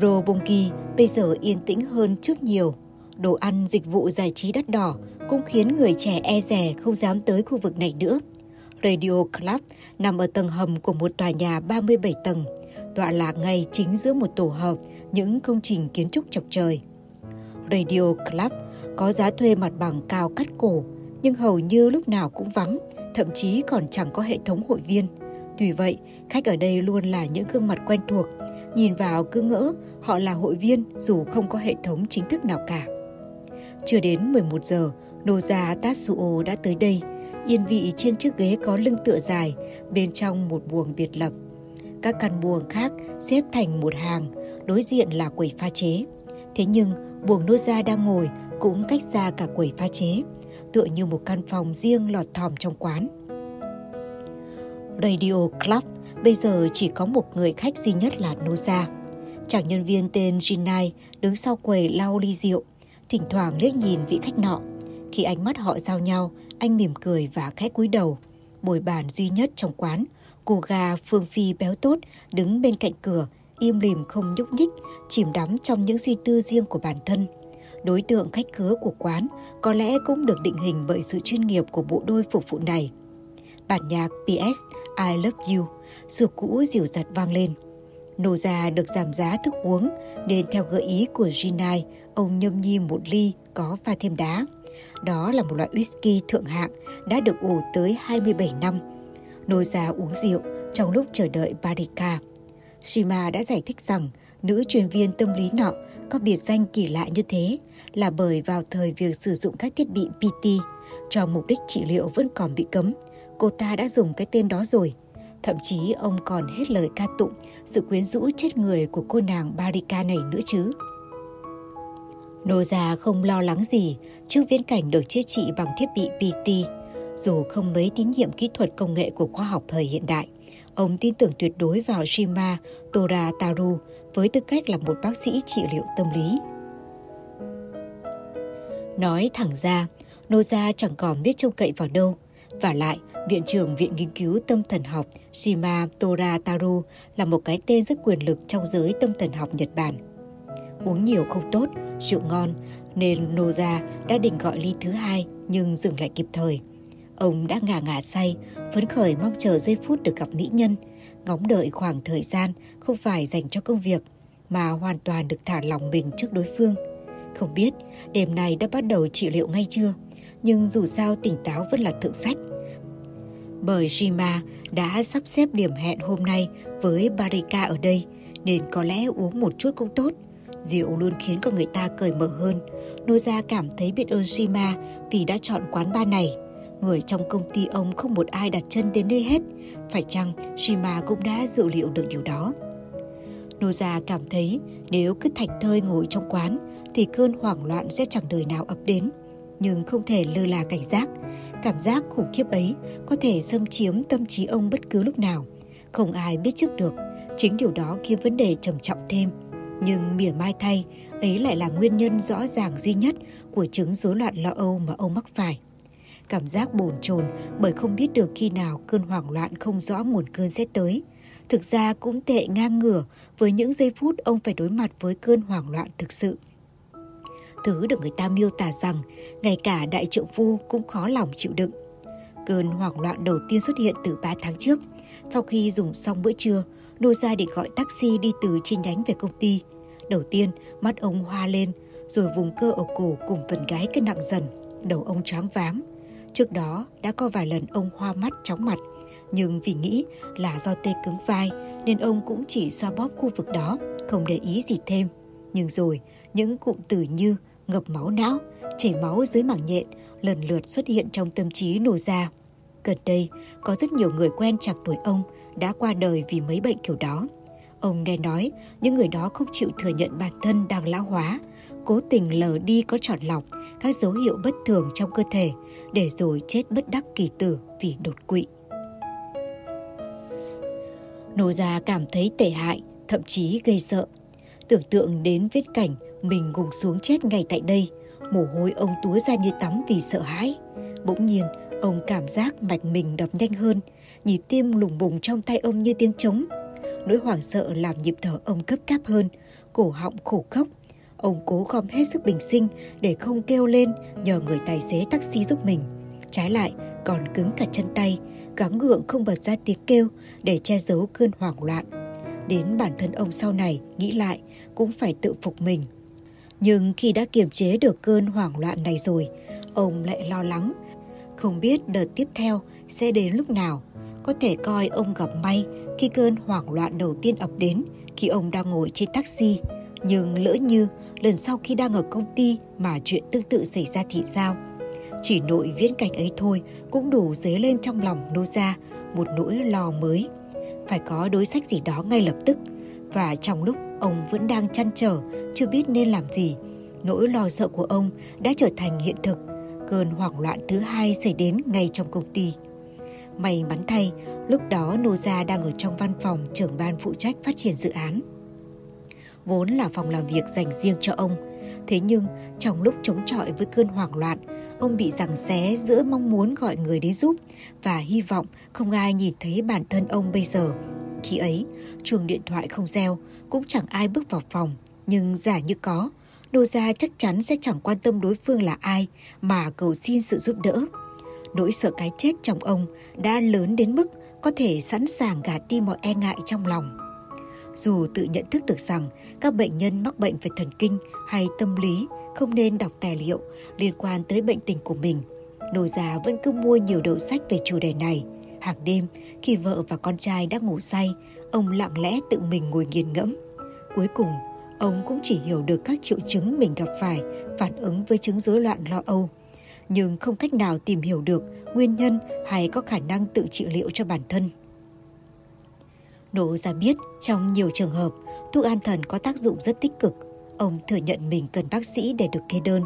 Robongi bây giờ yên tĩnh hơn trước nhiều. Đồ ăn, dịch vụ giải trí đắt đỏ cũng khiến người trẻ e rè không dám tới khu vực này nữa. Radio Club nằm ở tầng hầm của một tòa nhà 37 tầng, tọa lạc ngay chính giữa một tổ hợp những công trình kiến trúc chọc trời. Radio Club có giá thuê mặt bằng cao cắt cổ, nhưng hầu như lúc nào cũng vắng, thậm chí còn chẳng có hệ thống hội viên. Tuy vậy, khách ở đây luôn là những gương mặt quen thuộc, nhìn vào cứ ngỡ họ là hội viên dù không có hệ thống chính thức nào cả. Chưa đến 11 giờ, Noza Tatsuo đã tới đây, yên vị trên chiếc ghế có lưng tựa dài, bên trong một buồng biệt lập. Các căn buồng khác xếp thành một hàng, đối diện là quầy pha chế. Thế nhưng, buồng Noza đang ngồi cũng cách xa cả quầy pha chế, tựa như một căn phòng riêng lọt thỏm trong quán. Radio Club bây giờ chỉ có một người khách duy nhất là Noza. Chàng nhân viên tên Jinai đứng sau quầy lau ly rượu thỉnh thoảng liếc nhìn vị khách nọ. Khi ánh mắt họ giao nhau, anh mỉm cười và khẽ cúi đầu. Bồi bàn duy nhất trong quán, cô gà Phương Phi béo tốt đứng bên cạnh cửa, im lìm không nhúc nhích, chìm đắm trong những suy tư riêng của bản thân. Đối tượng khách khứa của quán có lẽ cũng được định hình bởi sự chuyên nghiệp của bộ đôi phục vụ này. Bản nhạc PS I Love You, sự cũ dịu dặt vang lên. Nô gia được giảm giá thức uống nên theo gợi ý của Ginai, ông nhâm nhi một ly có pha thêm đá. Đó là một loại whisky thượng hạng đã được ủ tới 27 năm. Nô già uống rượu trong lúc chờ đợi Barika. Shima đã giải thích rằng nữ truyền viên tâm lý nọ có biệt danh kỳ lạ như thế là bởi vào thời việc sử dụng các thiết bị PT cho mục đích trị liệu vẫn còn bị cấm. Cô ta đã dùng cái tên đó rồi. Thậm chí ông còn hết lời ca tụng sự quyến rũ chết người của cô nàng Barika này nữa chứ. Nô không lo lắng gì trước viễn cảnh được chữa trị bằng thiết bị PT. Dù không mấy tín nhiệm kỹ thuật công nghệ của khoa học thời hiện đại, ông tin tưởng tuyệt đối vào Shima Torataru với tư cách là một bác sĩ trị liệu tâm lý. Nói thẳng ra, Nô gia chẳng còn biết trông cậy vào đâu. Và lại, Viện trưởng Viện Nghiên cứu Tâm thần học Shima Torataru là một cái tên rất quyền lực trong giới tâm thần học Nhật Bản. Uống nhiều không tốt, rượu ngon, nên Noza đã định gọi ly thứ hai nhưng dừng lại kịp thời. Ông đã ngả ngả say, phấn khởi mong chờ giây phút được gặp mỹ nhân, ngóng đợi khoảng thời gian không phải dành cho công việc, mà hoàn toàn được thả lòng mình trước đối phương. Không biết đêm nay đã bắt đầu trị liệu ngay chưa, nhưng dù sao tỉnh táo vẫn là thượng sách. Bởi Jima đã sắp xếp điểm hẹn hôm nay với Barika ở đây, nên có lẽ uống một chút cũng tốt. Rượu luôn khiến con người ta cởi mở hơn. Noza cảm thấy biết ơn Shima vì đã chọn quán bar này. Người trong công ty ông không một ai đặt chân đến đây hết. Phải chăng Shima cũng đã dự liệu được điều đó? Noza cảm thấy nếu cứ thạch thơi ngồi trong quán thì cơn hoảng loạn sẽ chẳng đời nào ập đến. Nhưng không thể lơ là cảnh giác. Cảm giác khủng khiếp ấy có thể xâm chiếm tâm trí ông bất cứ lúc nào. Không ai biết trước được. Chính điều đó khiến vấn đề trầm trọng thêm. Nhưng mỉa mai thay, ấy lại là nguyên nhân rõ ràng duy nhất của chứng rối loạn lo âu mà ông mắc phải. Cảm giác bồn chồn bởi không biết được khi nào cơn hoảng loạn không rõ nguồn cơn sẽ tới. Thực ra cũng tệ ngang ngửa với những giây phút ông phải đối mặt với cơn hoảng loạn thực sự. Thứ được người ta miêu tả rằng ngay cả đại triệu phu cũng khó lòng chịu đựng. Cơn hoảng loạn đầu tiên xuất hiện từ 3 tháng trước. Sau khi dùng xong bữa trưa, Noza định gọi taxi đi từ chi nhánh về công ty. Đầu tiên, mắt ông hoa lên, rồi vùng cơ ở cổ cùng phần gáy cân nặng dần, đầu ông choáng váng. Trước đó đã có vài lần ông hoa mắt chóng mặt, nhưng vì nghĩ là do tê cứng vai nên ông cũng chỉ xoa bóp khu vực đó, không để ý gì thêm. Nhưng rồi, những cụm từ như ngập máu não, chảy máu dưới mảng nhện lần lượt xuất hiện trong tâm trí nổ ra. Gần đây, có rất nhiều người quen chặt tuổi ông đã qua đời vì mấy bệnh kiểu đó. Ông nghe nói những người đó không chịu thừa nhận bản thân đang lão hóa, cố tình lờ đi có chọn lọc các dấu hiệu bất thường trong cơ thể để rồi chết bất đắc kỳ tử vì đột quỵ. Nô gia cảm thấy tệ hại, thậm chí gây sợ. Tưởng tượng đến viết cảnh mình gục xuống chết ngay tại đây, mồ hôi ông túa ra như tắm vì sợ hãi. Bỗng nhiên, ông cảm giác mạch mình đập nhanh hơn, nhịp tim lùng bùng trong tay ông như tiếng trống. Nỗi hoảng sợ làm nhịp thở ông cấp cáp hơn, cổ họng khổ khóc. Ông cố gom hết sức bình sinh để không kêu lên nhờ người tài xế taxi giúp mình. Trái lại, còn cứng cả chân tay, gắng gượng không bật ra tiếng kêu để che giấu cơn hoảng loạn. Đến bản thân ông sau này nghĩ lại cũng phải tự phục mình. Nhưng khi đã kiềm chế được cơn hoảng loạn này rồi, ông lại lo lắng. Không biết đợt tiếp theo sẽ đến lúc nào. Có thể coi ông gặp may khi cơn hoảng loạn đầu tiên ập đến khi ông đang ngồi trên taxi. Nhưng lỡ như lần sau khi đang ở công ty mà chuyện tương tự xảy ra thì sao? Chỉ nội viễn cảnh ấy thôi cũng đủ dấy lên trong lòng nô ra một nỗi lo mới. Phải có đối sách gì đó ngay lập tức. Và trong lúc ông vẫn đang chăn trở, chưa biết nên làm gì, nỗi lo sợ của ông đã trở thành hiện thực. Cơn hoảng loạn thứ hai xảy đến ngay trong công ty. May mắn thay, lúc đó Noza đang ở trong văn phòng trưởng ban phụ trách phát triển dự án. Vốn là phòng làm việc dành riêng cho ông. Thế nhưng, trong lúc chống chọi với cơn hoảng loạn, ông bị giằng xé giữa mong muốn gọi người đến giúp và hy vọng không ai nhìn thấy bản thân ông bây giờ. Khi ấy, chuông điện thoại không reo, cũng chẳng ai bước vào phòng. Nhưng giả như có, Noza chắc chắn sẽ chẳng quan tâm đối phương là ai mà cầu xin sự giúp đỡ. Nỗi sợ cái chết trong ông đã lớn đến mức có thể sẵn sàng gạt đi mọi e ngại trong lòng. Dù tự nhận thức được rằng các bệnh nhân mắc bệnh về thần kinh hay tâm lý không nên đọc tài liệu liên quan tới bệnh tình của mình, Nô già vẫn cứ mua nhiều đầu sách về chủ đề này. Hàng đêm, khi vợ và con trai đã ngủ say, ông lặng lẽ tự mình ngồi nghiền ngẫm. Cuối cùng, ông cũng chỉ hiểu được các triệu chứng mình gặp phải phản ứng với chứng rối loạn lo âu, nhưng không cách nào tìm hiểu được nguyên nhân hay có khả năng tự trị liệu cho bản thân. Nổ ra biết trong nhiều trường hợp, thuốc an thần có tác dụng rất tích cực. Ông thừa nhận mình cần bác sĩ để được kê đơn,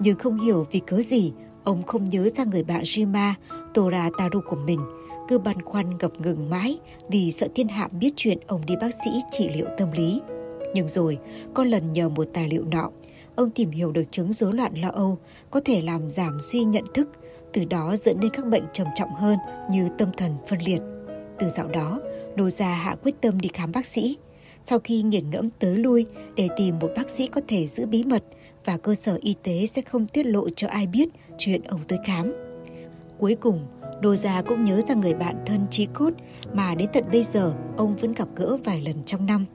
nhưng không hiểu vì cớ gì ông không nhớ ra người bạn Rima Tora Taru của mình, cứ băn khoăn ngập ngừng mãi vì sợ thiên hạ biết chuyện ông đi bác sĩ trị liệu tâm lý. Nhưng rồi, có lần nhờ một tài liệu nọ, ông tìm hiểu được chứng rối loạn lo âu có thể làm giảm suy nhận thức, từ đó dẫn đến các bệnh trầm trọng hơn như tâm thần phân liệt. Từ dạo đó, Nô Gia hạ quyết tâm đi khám bác sĩ. Sau khi nghiền ngẫm tới lui để tìm một bác sĩ có thể giữ bí mật và cơ sở y tế sẽ không tiết lộ cho ai biết chuyện ông tới khám. Cuối cùng, Nô Gia cũng nhớ ra người bạn thân trí cốt mà đến tận bây giờ ông vẫn gặp gỡ vài lần trong năm.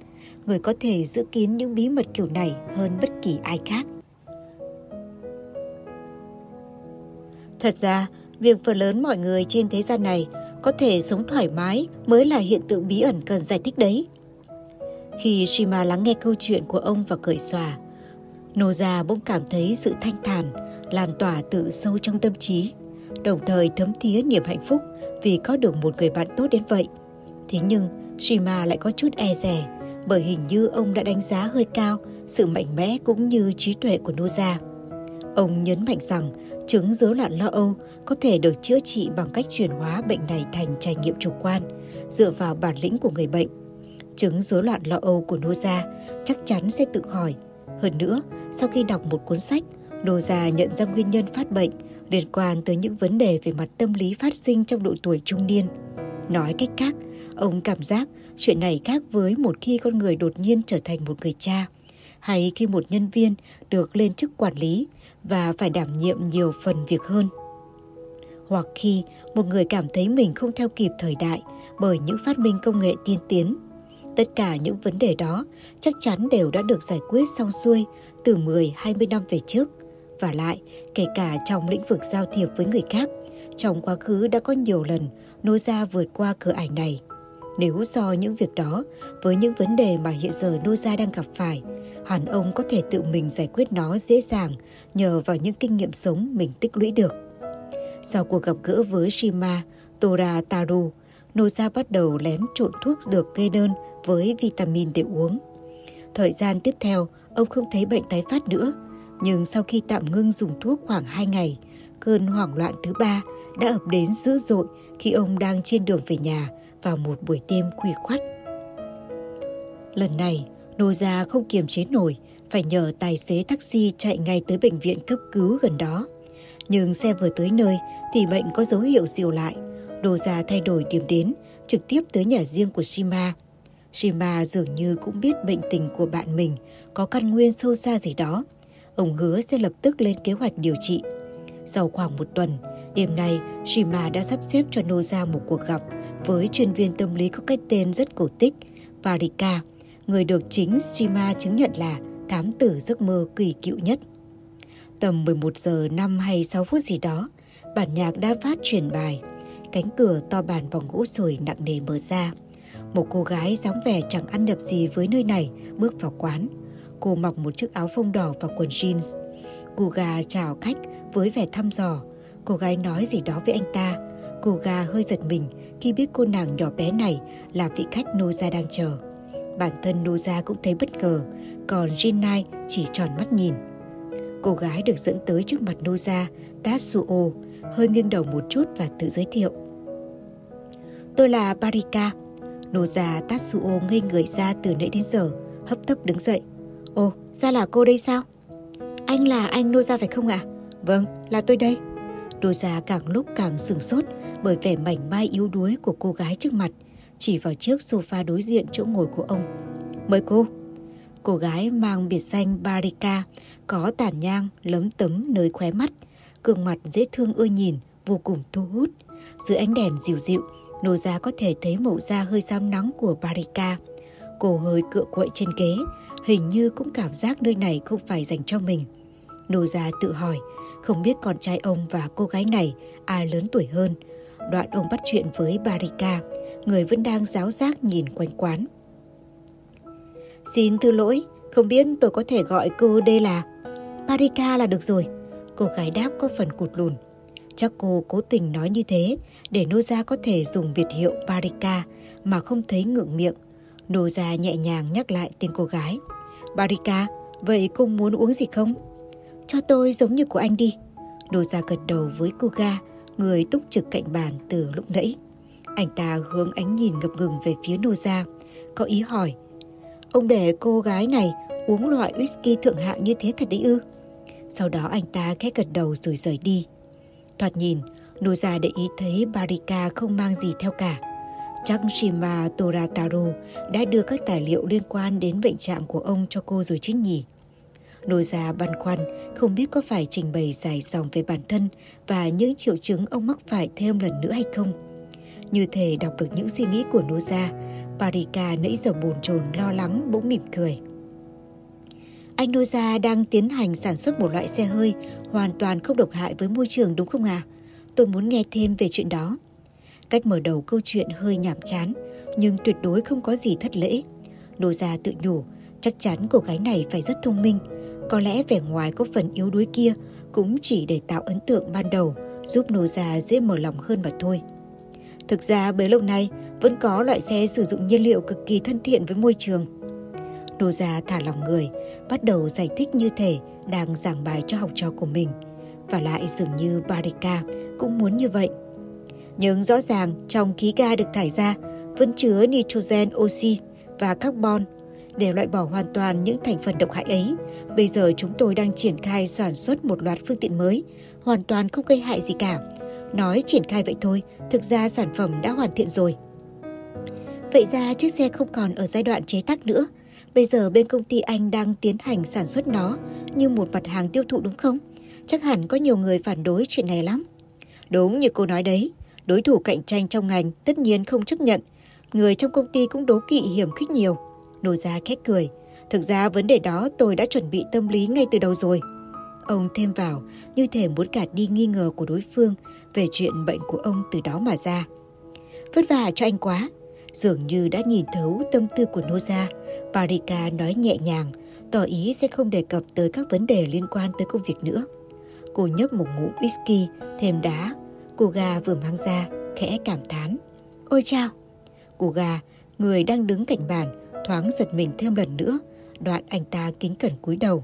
Người có thể giữ kín những bí mật kiểu này hơn bất kỳ ai khác. Thật ra, việc phần lớn mọi người trên thế gian này có thể sống thoải mái mới là hiện tượng bí ẩn cần giải thích đấy. Khi Shima lắng nghe câu chuyện của ông và cởi xòa, Noza bỗng cảm thấy sự thanh thản, lan tỏa từ sâu trong tâm trí, đồng thời thấm thía niềm hạnh phúc vì có được một người bạn tốt đến vậy. Thế nhưng, Shima lại có chút e rè bởi hình như ông đã đánh giá hơi cao sự mạnh mẽ cũng như trí tuệ của Noza. Ông nhấn mạnh rằng chứng rối loạn lo âu có thể được chữa trị bằng cách chuyển hóa bệnh này thành trải nghiệm chủ quan, dựa vào bản lĩnh của người bệnh. Chứng rối loạn lo âu của Noza chắc chắn sẽ tự khỏi. Hơn nữa, sau khi đọc một cuốn sách, Noza nhận ra nguyên nhân phát bệnh liên quan tới những vấn đề về mặt tâm lý phát sinh trong độ tuổi trung niên. Nói cách khác, ông cảm giác chuyện này khác với một khi con người đột nhiên trở thành một người cha, hay khi một nhân viên được lên chức quản lý và phải đảm nhiệm nhiều phần việc hơn. Hoặc khi một người cảm thấy mình không theo kịp thời đại bởi những phát minh công nghệ tiên tiến. Tất cả những vấn đề đó chắc chắn đều đã được giải quyết xong xuôi từ 10-20 năm về trước. Và lại, kể cả trong lĩnh vực giao thiệp với người khác, trong quá khứ đã có nhiều lần nô gia vượt qua cửa ải này. Nếu so những việc đó với những vấn đề mà hiện giờ Noza đang gặp phải, hẳn ông có thể tự mình giải quyết nó dễ dàng nhờ vào những kinh nghiệm sống mình tích lũy được. Sau cuộc gặp gỡ với Shima Tora Taru, Noza bắt đầu lén trộn thuốc được kê đơn với vitamin để uống. Thời gian tiếp theo, ông không thấy bệnh tái phát nữa, nhưng sau khi tạm ngưng dùng thuốc khoảng 2 ngày, cơn hoảng loạn thứ ba đã ập đến dữ dội khi ông đang trên đường về nhà vào một buổi đêm khuya khoắt. Lần này, Noza không kiềm chế nổi, phải nhờ tài xế taxi chạy ngay tới bệnh viện cấp cứu gần đó. Nhưng xe vừa tới nơi thì bệnh có dấu hiệu dịu lại. Noza thay đổi điểm đến, trực tiếp tới nhà riêng của Shima. Shima dường như cũng biết bệnh tình của bạn mình có căn nguyên sâu xa gì đó. Ông hứa sẽ lập tức lên kế hoạch điều trị. Sau khoảng một tuần, đêm nay Shima đã sắp xếp cho Noza một cuộc gặp với chuyên viên tâm lý có cái tên rất cổ tích, Parika, người được chính Shima chứng nhận là thám tử giấc mơ kỳ cựu nhất. Tầm 11 giờ 5 hay 6 phút gì đó, bản nhạc đã phát truyền bài. Cánh cửa to bản bằng gỗ sồi nặng nề mở ra. Một cô gái dáng vẻ chẳng ăn nhập gì với nơi này bước vào quán. Cô mặc một chiếc áo phông đỏ và quần jeans. Cô gà chào khách với vẻ thăm dò. Cô gái nói gì đó với anh ta. Cô gà hơi giật mình khi biết cô nàng nhỏ bé này là vị khách Noza đang chờ. Bản thân Noza cũng thấy bất ngờ, còn Jinai chỉ tròn mắt nhìn. Cô gái được dẫn tới trước mặt Noza, Tatsuo, hơi nghiêng đầu một chút và tự giới thiệu. Tôi là Barika. Noza Tatsuo ngây người ra từ nãy đến giờ, hấp tấp đứng dậy. Ồ, ra là cô đây sao? Anh là anh Noza phải không ạ? À? Vâng, là tôi đây. Đô gia càng lúc càng sừng sốt bởi vẻ mảnh mai yếu đuối của cô gái trước mặt, chỉ vào chiếc sofa đối diện chỗ ngồi của ông. Mời cô. Cô gái mang biệt danh Barika, có tàn nhang lấm tấm nơi khóe mắt, gương mặt dễ thương ưa nhìn, vô cùng thu hút. Dưới ánh đèn dịu dịu, nô gia có thể thấy màu da hơi xám nắng của Barika. Cô hơi cựa quậy trên ghế, hình như cũng cảm giác nơi này không phải dành cho mình. Nô gia tự hỏi, không biết con trai ông và cô gái này ai lớn tuổi hơn. Đoạn ông bắt chuyện với Barika, người vẫn đang giáo giác nhìn quanh quán. Xin thưa lỗi, không biết tôi có thể gọi cô đây là... Barika là được rồi. Cô gái đáp có phần cụt lùn. Chắc cô cố tình nói như thế để Noza có thể dùng biệt hiệu Barika mà không thấy ngượng miệng. Noza nhẹ nhàng nhắc lại tên cô gái. Barika, vậy cô muốn uống gì không? Cho tôi giống như của anh đi. Noza gật đầu với cô ga, người túc trực cạnh bàn từ lúc nãy. Anh ta hướng ánh nhìn ngập ngừng về phía Noza, có ý hỏi. Ông để cô gái này uống loại whisky thượng hạng như thế thật đấy ư? Sau đó anh ta khẽ gật đầu rồi rời đi. Thoạt nhìn, Noza để ý thấy Barika không mang gì theo cả. Chắc Shima Torataro đã đưa các tài liệu liên quan đến bệnh trạng của ông cho cô rồi chứ nhỉ? Nô gia băn khoăn, không biết có phải trình bày dài dòng về bản thân và những triệu chứng ông mắc phải thêm lần nữa hay không. Như thể đọc được những suy nghĩ của Nô gia, Parika nãy giờ bồn chồn lo lắng bỗng mỉm cười. Anh Nô gia đang tiến hành sản xuất một loại xe hơi hoàn toàn không độc hại với môi trường đúng không à? Tôi muốn nghe thêm về chuyện đó. Cách mở đầu câu chuyện hơi nhảm chán, nhưng tuyệt đối không có gì thất lễ. Nô gia tự nhủ, chắc chắn cô gái này phải rất thông minh. Có lẽ vẻ ngoài có phần yếu đuối kia cũng chỉ để tạo ấn tượng ban đầu, giúp nô gia dễ mở lòng hơn mà thôi. Thực ra bấy lâu nay vẫn có loại xe sử dụng nhiên liệu cực kỳ thân thiện với môi trường. Nô gia thả lòng người, bắt đầu giải thích như thể đang giảng bài cho học trò của mình. Và lại dường như Barika cũng muốn như vậy. Nhưng rõ ràng trong khí ga được thải ra vẫn chứa nitrogen, oxy và carbon để loại bỏ hoàn toàn những thành phần độc hại ấy. Bây giờ chúng tôi đang triển khai sản xuất một loạt phương tiện mới, hoàn toàn không gây hại gì cả. Nói triển khai vậy thôi, thực ra sản phẩm đã hoàn thiện rồi. Vậy ra chiếc xe không còn ở giai đoạn chế tác nữa. Bây giờ bên công ty anh đang tiến hành sản xuất nó như một mặt hàng tiêu thụ đúng không? Chắc hẳn có nhiều người phản đối chuyện này lắm. Đúng như cô nói đấy, đối thủ cạnh tranh trong ngành tất nhiên không chấp nhận. Người trong công ty cũng đố kỵ hiểm khích nhiều. Nô gia khét cười. Thực ra vấn đề đó tôi đã chuẩn bị tâm lý ngay từ đầu rồi. Ông thêm vào như thể muốn gạt đi nghi ngờ của đối phương về chuyện bệnh của ông từ đó mà ra. Vất vả cho anh quá. Dường như đã nhìn thấu tâm tư của Noza, Parika nói nhẹ nhàng, tỏ ý sẽ không đề cập tới các vấn đề liên quan tới công việc nữa. Cô nhấp một ngụm whisky, thêm đá. Cô gà vừa mang ra, khẽ cảm thán. Ôi chao! Cô gà, người đang đứng cạnh bàn, thoáng giật mình thêm lần nữa, đoạn anh ta kính cẩn cúi đầu.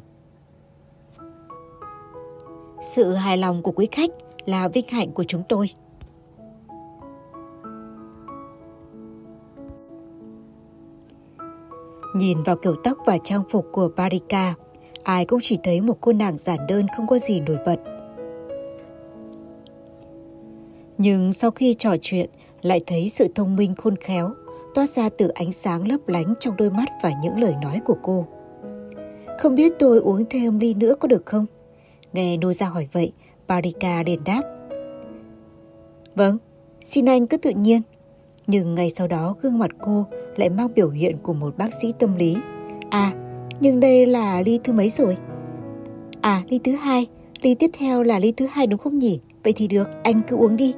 Sự hài lòng của quý khách là vinh hạnh của chúng tôi. Nhìn vào kiểu tóc và trang phục của Barika, ai cũng chỉ thấy một cô nàng giản đơn không có gì nổi bật. Nhưng sau khi trò chuyện, lại thấy sự thông minh khôn khéo, toát ra từ ánh sáng lấp lánh trong đôi mắt và những lời nói của cô. Không biết tôi uống thêm ly nữa có được không? Nghe Nô ra hỏi vậy, Barika liền đáp. Vâng, xin anh cứ tự nhiên. Nhưng ngay sau đó gương mặt cô lại mang biểu hiện của một bác sĩ tâm lý. À, nhưng đây là ly thứ mấy rồi? À, ly thứ hai. Ly tiếp theo là ly thứ hai đúng không nhỉ? Vậy thì được, anh cứ uống đi.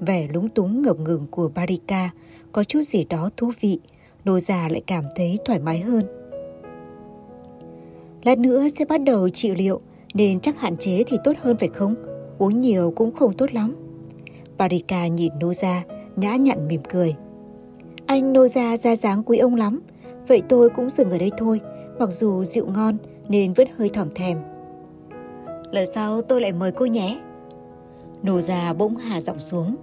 Vẻ lúng túng ngập ngừng của Barika có chút gì đó thú vị, nô già lại cảm thấy thoải mái hơn. Lát nữa sẽ bắt đầu trị liệu, nên chắc hạn chế thì tốt hơn phải không? Uống nhiều cũng không tốt lắm. Barika nhìn Nô-ra, nhã nhặn mỉm cười. Anh Nô-ra ra dáng quý ông lắm, vậy tôi cũng dừng ở đây thôi, mặc dù rượu ngon nên vẫn hơi thỏm thèm. Lần sau tôi lại mời cô nhé. Nô-ra bỗng hạ giọng xuống.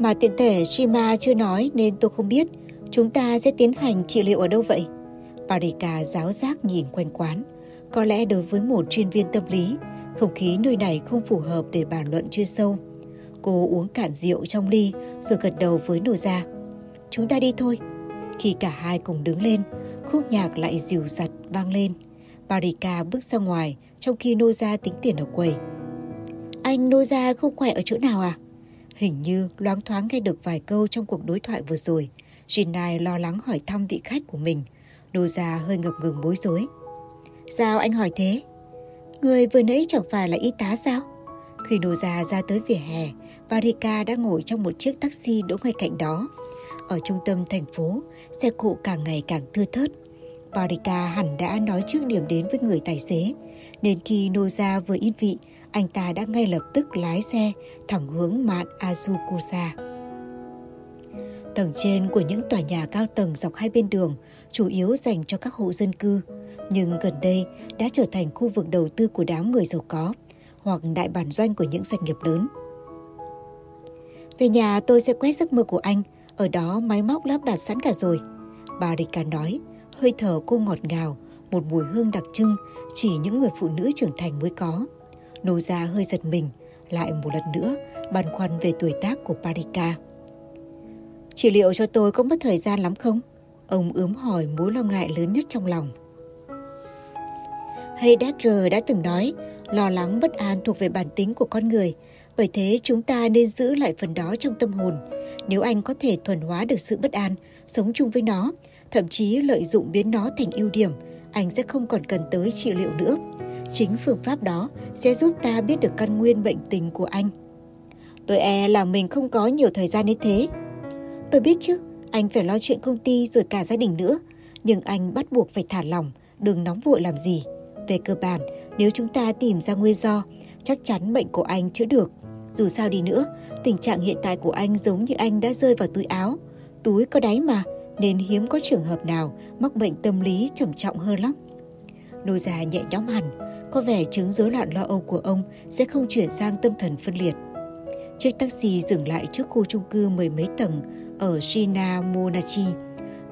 Mà tiện thể Shima chưa nói nên tôi không biết chúng ta sẽ tiến hành trị liệu ở đâu vậy. Parika giáo giác nhìn quanh quán. Có lẽ đối với một chuyên viên tâm lý, không khí nơi này không phù hợp để bàn luận chuyên sâu. Cô uống cạn rượu trong ly rồi gật đầu với nô Ra. Chúng ta đi thôi. Khi cả hai cùng đứng lên, khúc nhạc lại dịu giặt vang lên. Parika bước ra ngoài trong khi nô Ra tính tiền ở quầy. Anh nô Ra không khỏe ở chỗ nào à? Hình như loáng thoáng nghe được vài câu trong cuộc đối thoại vừa rồi. Jinai lo lắng hỏi thăm vị khách của mình. Nô già hơi ngập ngừng bối rối. Sao anh hỏi thế? Người vừa nãy chẳng phải là y tá sao? Khi nô già ra tới vỉa hè, Varika đã ngồi trong một chiếc taxi đỗ ngay cạnh đó. Ở trung tâm thành phố, xe cộ càng ngày càng thưa thớt. Varika hẳn đã nói trước điểm đến với người tài xế, nên khi nô vừa yên vị, anh ta đã ngay lập tức lái xe thẳng hướng mạn Azukusa. Tầng trên của những tòa nhà cao tầng dọc hai bên đường chủ yếu dành cho các hộ dân cư, nhưng gần đây đã trở thành khu vực đầu tư của đám người giàu có hoặc đại bản doanh của những doanh nghiệp lớn. Về nhà tôi sẽ quét giấc mơ của anh, ở đó máy móc lắp đặt sẵn cả rồi. Bà Rika nói, hơi thở cô ngọt ngào, một mùi hương đặc trưng chỉ những người phụ nữ trưởng thành mới có. Nô gia hơi giật mình, lại một lần nữa băn khoăn về tuổi tác của Parika. Trị liệu cho tôi có mất thời gian lắm không? Ông ướm hỏi mối lo ngại lớn nhất trong lòng. Heidegger đã từng nói, lo lắng bất an thuộc về bản tính của con người. Bởi thế chúng ta nên giữ lại phần đó trong tâm hồn. Nếu anh có thể thuần hóa được sự bất an, sống chung với nó, thậm chí lợi dụng biến nó thành ưu điểm, anh sẽ không còn cần tới trị liệu nữa. Chính phương pháp đó sẽ giúp ta biết được căn nguyên bệnh tình của anh. Tôi e là mình không có nhiều thời gian đến thế. Tôi biết chứ, Anh phải lo chuyện công ty rồi cả gia đình nữa. Nhưng anh bắt buộc phải thả lỏng, đừng nóng vội làm gì. Về cơ bản, nếu chúng ta tìm ra nguyên do, chắc chắn bệnh của anh chữa được. Dù sao đi nữa, tình trạng hiện tại của anh giống như anh đã rơi vào túi áo. Túi có đáy mà, nên hiếm có trường hợp nào mắc bệnh tâm lý trầm trọng hơn lắm. Nô già nhẹ nhõm hẳn, có vẻ chứng rối loạn lo âu của ông sẽ không chuyển sang tâm thần phân liệt. Chiếc taxi dừng lại trước khu chung cư mười mấy tầng ở Shina Monachi,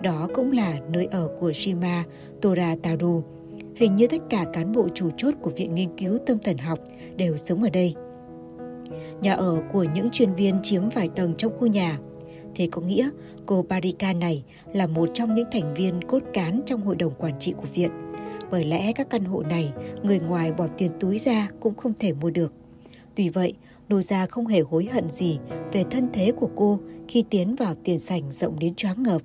Đó cũng là nơi ở của Shima Torataru. Hình như tất cả cán bộ chủ chốt của Viện Nghiên cứu Tâm thần học đều sống ở đây. Nhà ở của những chuyên viên chiếm vài tầng trong khu nhà. Thế có nghĩa cô Barika này là một trong những thành viên cốt cán trong hội đồng quản trị của viện. Bởi lẽ các căn hộ này, người ngoài bỏ tiền túi ra cũng không thể mua được. Tuy vậy, Noza không hề hối hận gì về thân thế của cô khi tiến vào tiền sảnh rộng đến choáng ngợp.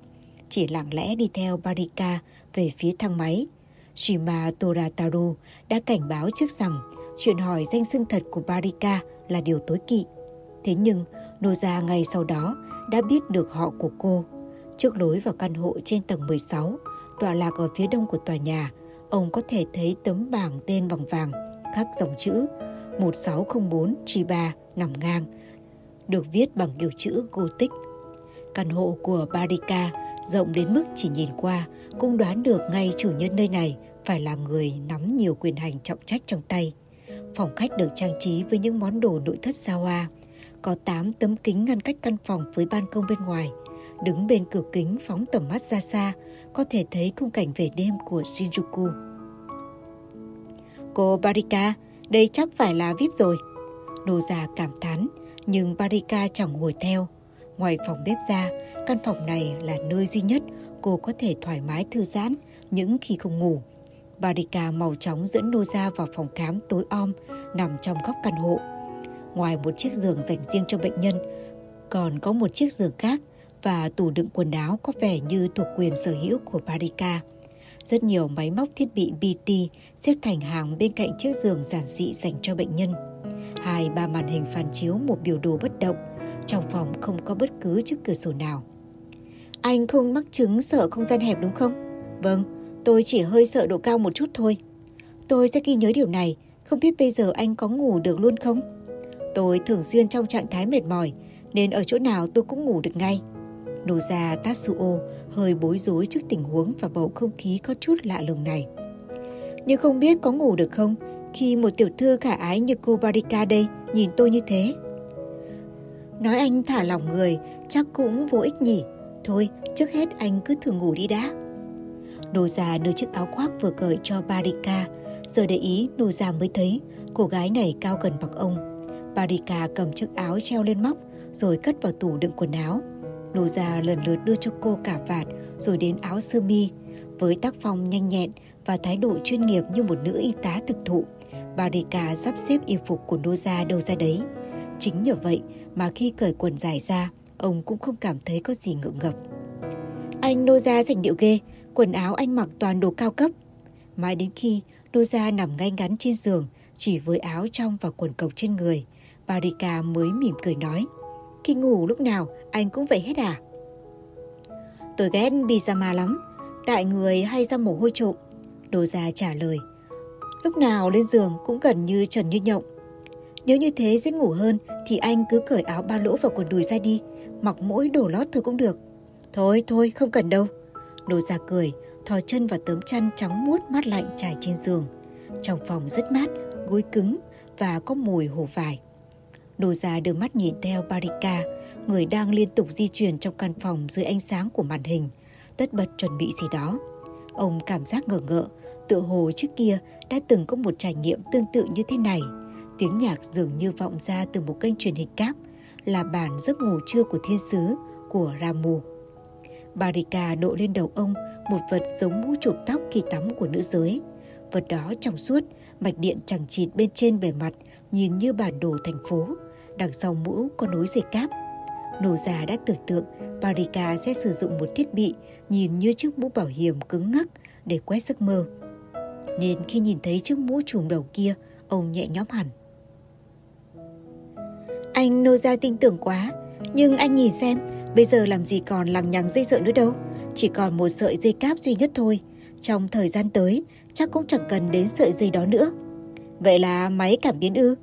Chỉ lặng lẽ đi theo Barika về phía thang máy. Shima Torataru đã cảnh báo trước rằng chuyện hỏi danh xưng thật của Barika là điều tối kỵ. Thế nhưng, Noza ngay sau đó đã biết được họ của cô. Trước lối vào căn hộ trên tầng 16, tọa lạc ở phía đông của tòa nhà, ông có thể thấy tấm bảng tên bằng vàng khắc dòng chữ 1604 Chiba nằm ngang, được viết bằng kiểu chữ Gothic. Căn hộ của Barika rộng đến mức chỉ nhìn qua cũng đoán được ngay chủ nhân nơi này phải là người nắm nhiều quyền hành trọng trách trong tay. Phòng khách được trang trí với những món đồ nội thất xa hoa. Có 8 tấm kính ngăn cách căn phòng với ban công bên ngoài. Đứng bên cửa kính phóng tầm mắt ra xa, có thể thấy khung cảnh về đêm của Shinjuku. Cô Barika, đây chắc phải là VIP rồi. Nô già cảm thán, nhưng Barika chẳng ngồi theo. Ngoài phòng bếp ra, căn phòng này là nơi duy nhất cô có thể thoải mái thư giãn những khi không ngủ. Barika màu chóng dẫn Noza vào phòng khám tối om nằm trong góc căn hộ. Ngoài một chiếc giường dành riêng cho bệnh nhân, còn có một chiếc giường khác và tủ đựng quần áo có vẻ như thuộc quyền sở hữu của Barika. Rất nhiều máy móc thiết bị BT xếp thành hàng bên cạnh chiếc giường giản dị dành cho bệnh nhân. Hai ba màn hình phản chiếu một biểu đồ bất động. Trong phòng không có bất cứ chiếc cửa sổ nào. Anh không mắc chứng sợ không gian hẹp đúng không? Vâng, tôi chỉ hơi sợ độ cao một chút thôi. Tôi sẽ ghi nhớ điều này, không biết bây giờ anh có ngủ được luôn không? Tôi thường xuyên trong trạng thái mệt mỏi, nên ở chỗ nào tôi cũng ngủ được ngay. Noza Tatsuo hơi bối rối trước tình huống và bầu không khí có chút lạ lùng này. Nhưng không biết có ngủ được không khi một tiểu thư khả ái như cô Barika đây nhìn tôi như thế. Nói anh thả lỏng người chắc cũng vô ích nhỉ. Thôi, trước hết anh cứ thử ngủ đi đã. Nô già đưa chiếc áo khoác vừa cởi cho Barika. Giờ để ý, nô già mới thấy cô gái này cao gần bằng ông. Barika cầm chiếc áo treo lên móc rồi cất vào tủ đựng quần áo. Nô gia lần lượt đưa cho cô cả vạt rồi đến áo sơ mi. Với tác phong nhanh nhẹn và thái độ chuyên nghiệp như một nữ y tá thực thụ, Barika sắp xếp y phục của nô gia đâu ra đấy. Chính nhờ vậy mà khi cởi quần dài ra, ông cũng không cảm thấy có gì ngượng ngập. Anh nô gia sành điệu ghê, quần áo anh mặc toàn đồ cao cấp. Mãi đến khi nô gia nằm ngay ngắn trên giường, chỉ với áo trong và quần cộc trên người, Barika mới mỉm cười nói. Khi ngủ lúc nào anh cũng vậy hết à? Tôi ghét pyjama lắm, tại người hay ra mồ hôi trộm. Đồ già trả lời. Lúc nào lên giường cũng gần như trần như nhộng. Nếu như thế dễ ngủ hơn thì anh cứ cởi áo ba lỗ và quần đùi ra đi, mặc mỗi đồ lót thôi cũng được. Thôi thôi không cần đâu. Đồ già cười, thò chân vào tấm chăn trắng muốt mát lạnh trải trên giường. Trong phòng rất mát, gối cứng và có mùi hổ vải. Nô già đưa mắt nhìn theo Barika, người đang liên tục di chuyển trong căn phòng dưới ánh sáng của màn hình, tất bật chuẩn bị gì đó. Ông cảm giác ngờ ngợ, tựa hồ trước kia đã từng có một trải nghiệm tương tự như thế này. Tiếng nhạc dường như vọng ra từ một kênh truyền hình cáp, là bản giấc ngủ trưa của thiên sứ của Ramu. Barika độ lên đầu ông một vật giống mũ chụp tóc khi tắm của nữ giới. Vật đó trong suốt, mạch điện chẳng chịt bên trên bề mặt nhìn như bản đồ thành phố. Đằng sau mũ có nối dây cáp. Nổ già đã tưởng tượng Parika sẽ sử dụng một thiết bị nhìn như chiếc mũ bảo hiểm cứng ngắc để quét giấc mơ. Nên khi nhìn thấy chiếc mũ trùm đầu kia, ông nhẹ nhõm hẳn. Anh nô ra tin tưởng quá, nhưng anh nhìn xem, Bây giờ làm gì còn lằng nhằng dây sợi nữa đâu, chỉ còn một sợi dây cáp duy nhất thôi. Trong thời gian tới, chắc cũng chẳng cần đến sợi dây đó nữa. Vậy là máy cảm biến ư?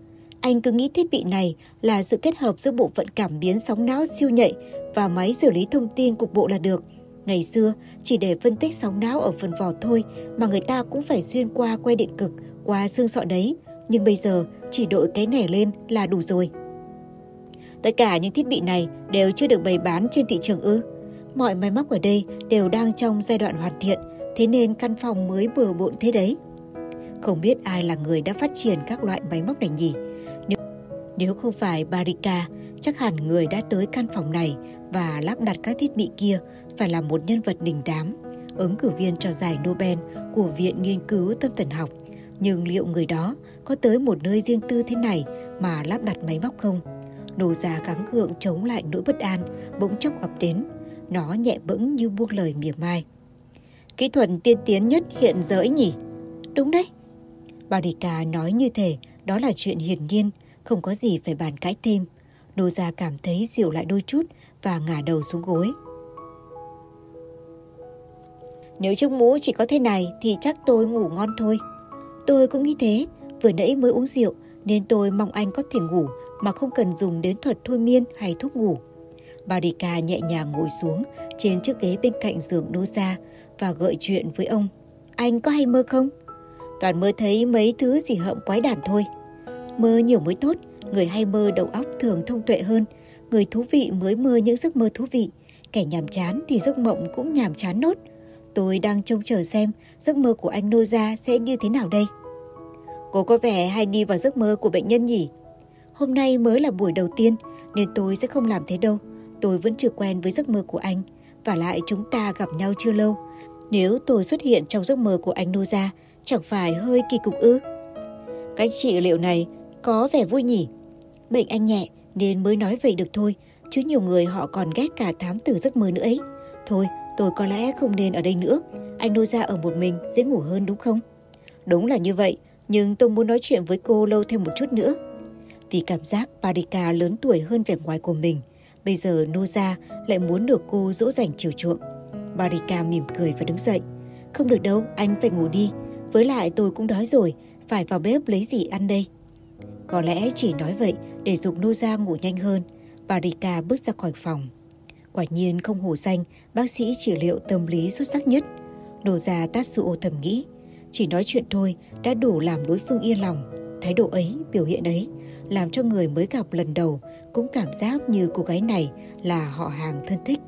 Anh cứ nghĩ thiết bị này là sự kết hợp giữa bộ phận cảm biến sóng não siêu nhạy và máy xử lý thông tin cục bộ là được. Ngày xưa, chỉ để phân tích sóng não ở phần vỏ thôi mà người ta cũng phải xuyên qua que điện cực, qua xương sọ đấy. Nhưng bây giờ, chỉ đội cái này lên là đủ rồi. Tất cả những thiết bị này đều chưa được bày bán trên thị trường ư. Mọi máy móc ở đây đều đang trong giai đoạn hoàn thiện, thế nên căn phòng mới bừa bộn thế đấy. Không biết ai là người đã phát triển các loại máy móc này nhỉ? Nếu, không phải Barika, chắc hẳn người đã tới căn phòng này và lắp đặt các thiết bị kia phải là một nhân vật đình đám, ứng cử viên cho giải Nobel của Viện Nghiên cứu Tâm thần học. Nhưng liệu người đó có tới một nơi riêng tư thế này mà lắp đặt máy móc không? Nô già gắng gượng chống lại nỗi bất an bỗng chốc ập đến. Nó nhẹ bẫng như buông lời mỉa mai. Kỹ thuật tiên tiến nhất hiện giờ ấy nhỉ? Đúng đấy. Barika nói như thể đó là chuyện hiển nhiên, không có gì phải bàn cãi thêm. Nô gia cảm thấy dịu lại đôi chút và ngả đầu xuống gối. Nếu chiếc mũ chỉ có thế này thì chắc tôi ngủ ngon thôi. Tôi cũng nghĩ thế, vừa nãy mới uống rượu nên tôi mong anh có thể ngủ mà không cần dùng đến thuật thôi miên hay thuốc ngủ. Barika nhẹ nhàng ngồi xuống trên chiếc ghế bên cạnh giường nô gia và gợi chuyện với ông. Anh có hay mơ không? Toàn mơ thấy mấy thứ gì hậm quái đản thôi. Mơ nhiều mới tốt, người hay mơ đầu óc thường thông tuệ hơn. Người thú vị mới mơ những giấc mơ thú vị. Kẻ nhàm chán thì giấc mộng cũng nhàm chán nốt. Tôi đang trông chờ xem giấc mơ của anh Noza sẽ như thế nào đây. Cô có vẻ hay đi vào giấc mơ của bệnh nhân nhỉ? Hôm nay mới là buổi đầu tiên nên tôi sẽ không làm thế đâu. Tôi vẫn chưa quen với giấc mơ của anh. Và lại chúng ta gặp nhau chưa lâu. Nếu tôi xuất hiện trong giấc mơ của anh Noza chẳng phải hơi kỳ cục ư? Cách trị liệu này có vẻ vui nhỉ? Bệnh anh nhẹ nên mới nói vậy được thôi. Chứ nhiều người họ còn ghét cả thám tử giấc mơ nữa ấy. Thôi, tôi có lẽ không nên ở đây nữa. Anh nô ra ở một mình dễ ngủ hơn đúng không? Đúng là như vậy, nhưng tôi muốn nói chuyện với cô lâu thêm một chút nữa. Vì cảm giác Parika lớn tuổi hơn vẻ ngoài của mình, bây giờ Noza lại muốn được cô dỗ dành chiều chuộng. Parika mỉm cười và đứng dậy. Không được đâu, anh phải ngủ đi. Với lại tôi cũng đói rồi, phải vào bếp lấy gì ăn đây. Có lẽ chỉ nói vậy để dục Noza ngủ nhanh hơn. Parika bước ra khỏi phòng. Quả nhiên không hổ danh, bác sĩ trị liệu tâm lý xuất sắc nhất. Noza Tatsuo thầm nghĩ, chỉ nói chuyện thôi đã đủ làm đối phương yên lòng. Thái độ ấy, biểu hiện ấy, làm cho người mới gặp lần đầu cũng cảm giác như cô gái này là họ hàng thân thích.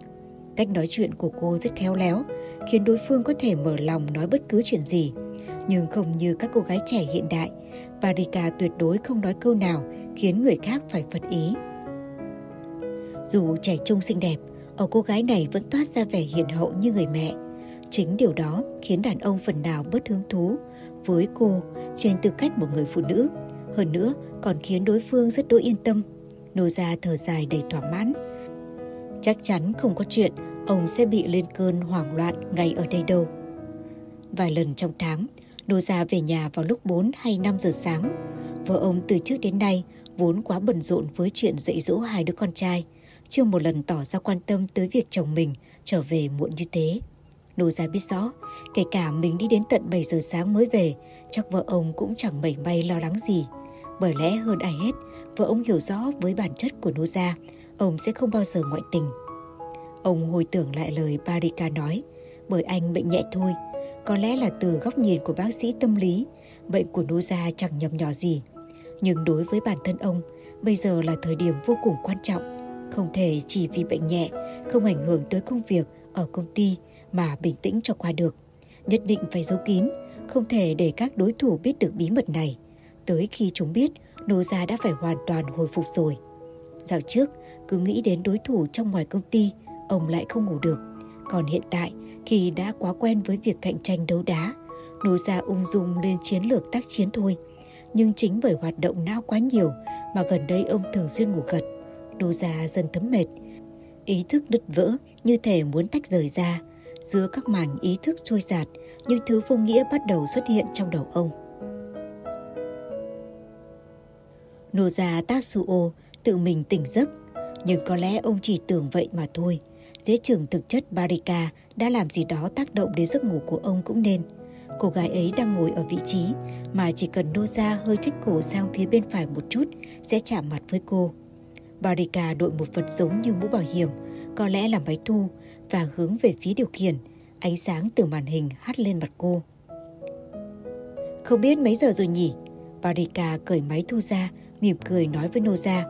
Cách nói chuyện của cô rất khéo léo, khiến đối phương có thể mở lòng nói bất cứ chuyện gì. Nhưng không như các cô gái trẻ hiện đại, Varika tuyệt đối không nói câu nào khiến người khác phải phật ý. Dù trẻ trung xinh đẹp, ở cô gái này vẫn toát ra vẻ hiền hậu như người mẹ. Chính điều đó khiến đàn ông phần nào bớt hứng thú với cô trên tư cách một người phụ nữ. Hơn nữa còn khiến đối phương rất đỗi yên tâm. Nô ra thở dài đầy thỏa mãn. Chắc chắn không có chuyện ông sẽ bị lên cơn hoảng loạn ngay ở đây đâu. Vài lần trong tháng, Nô ra về nhà vào lúc 4 hay 5 giờ sáng. Vợ ông từ trước đến nay vốn quá bận rộn với chuyện dạy dỗ hai đứa con trai, chưa một lần tỏ ra quan tâm tới việc chồng mình trở về muộn như thế. Nô ra biết rõ, kể cả mình đi đến tận 7 giờ sáng mới về, chắc vợ ông cũng chẳng mảy may lo lắng gì. Bởi lẽ hơn ai hết, vợ ông hiểu rõ với bản chất của Nô gia, ông sẽ không bao giờ ngoại tình. Ông hồi tưởng lại lời Barika nói, bởi anh bệnh nhẹ thôi, có lẽ là từ góc nhìn của bác sĩ tâm lý, bệnh của Nô chẳng nhầm nhỏ gì. Nhưng đối với bản thân ông, bây giờ là thời điểm vô cùng quan trọng. Không thể chỉ vì bệnh nhẹ, không ảnh hưởng tới công việc ở công ty mà bình tĩnh cho qua được. Nhất định phải giấu kín, không thể để các đối thủ biết được bí mật này. Tới khi chúng biết, Nô đã phải hoàn toàn hồi phục rồi. Dạo trước, cứ nghĩ đến đối thủ trong ngoài công ty, ông lại không ngủ được. Còn hiện tại, khi đã quá quen với việc cạnh tranh đấu đá, Nô Gia ung dung lên chiến lược tác chiến thôi. Nhưng chính bởi hoạt động não quá nhiều mà gần đây ông thường xuyên ngủ gật. Nô Gia dần thấm mệt. Ý thức đứt vỡ như thể muốn tách rời ra. Giữa các mảnh ý thức trôi giạt, những thứ vô nghĩa bắt đầu xuất hiện trong đầu ông. nô gia Tatsuo tự mình tỉnh giấc. Nhưng có lẽ ông chỉ tưởng vậy mà thôi. Dễ trưởng thực chất Barika đã làm gì đó tác động đến giấc ngủ của ông cũng nên. Cô gái ấy đang ngồi ở vị trí mà chỉ cần nô ra hơi trích cổ sang phía bên phải một chút sẽ chạm mặt với cô. Barika đội một vật giống như mũ bảo hiểm, có lẽ là máy thu và hướng về phía điều khiển. Ánh sáng từ màn hình hắt lên mặt cô. Không biết mấy giờ rồi nhỉ? Barika cởi máy thu ra, mỉm cười nói với Noza.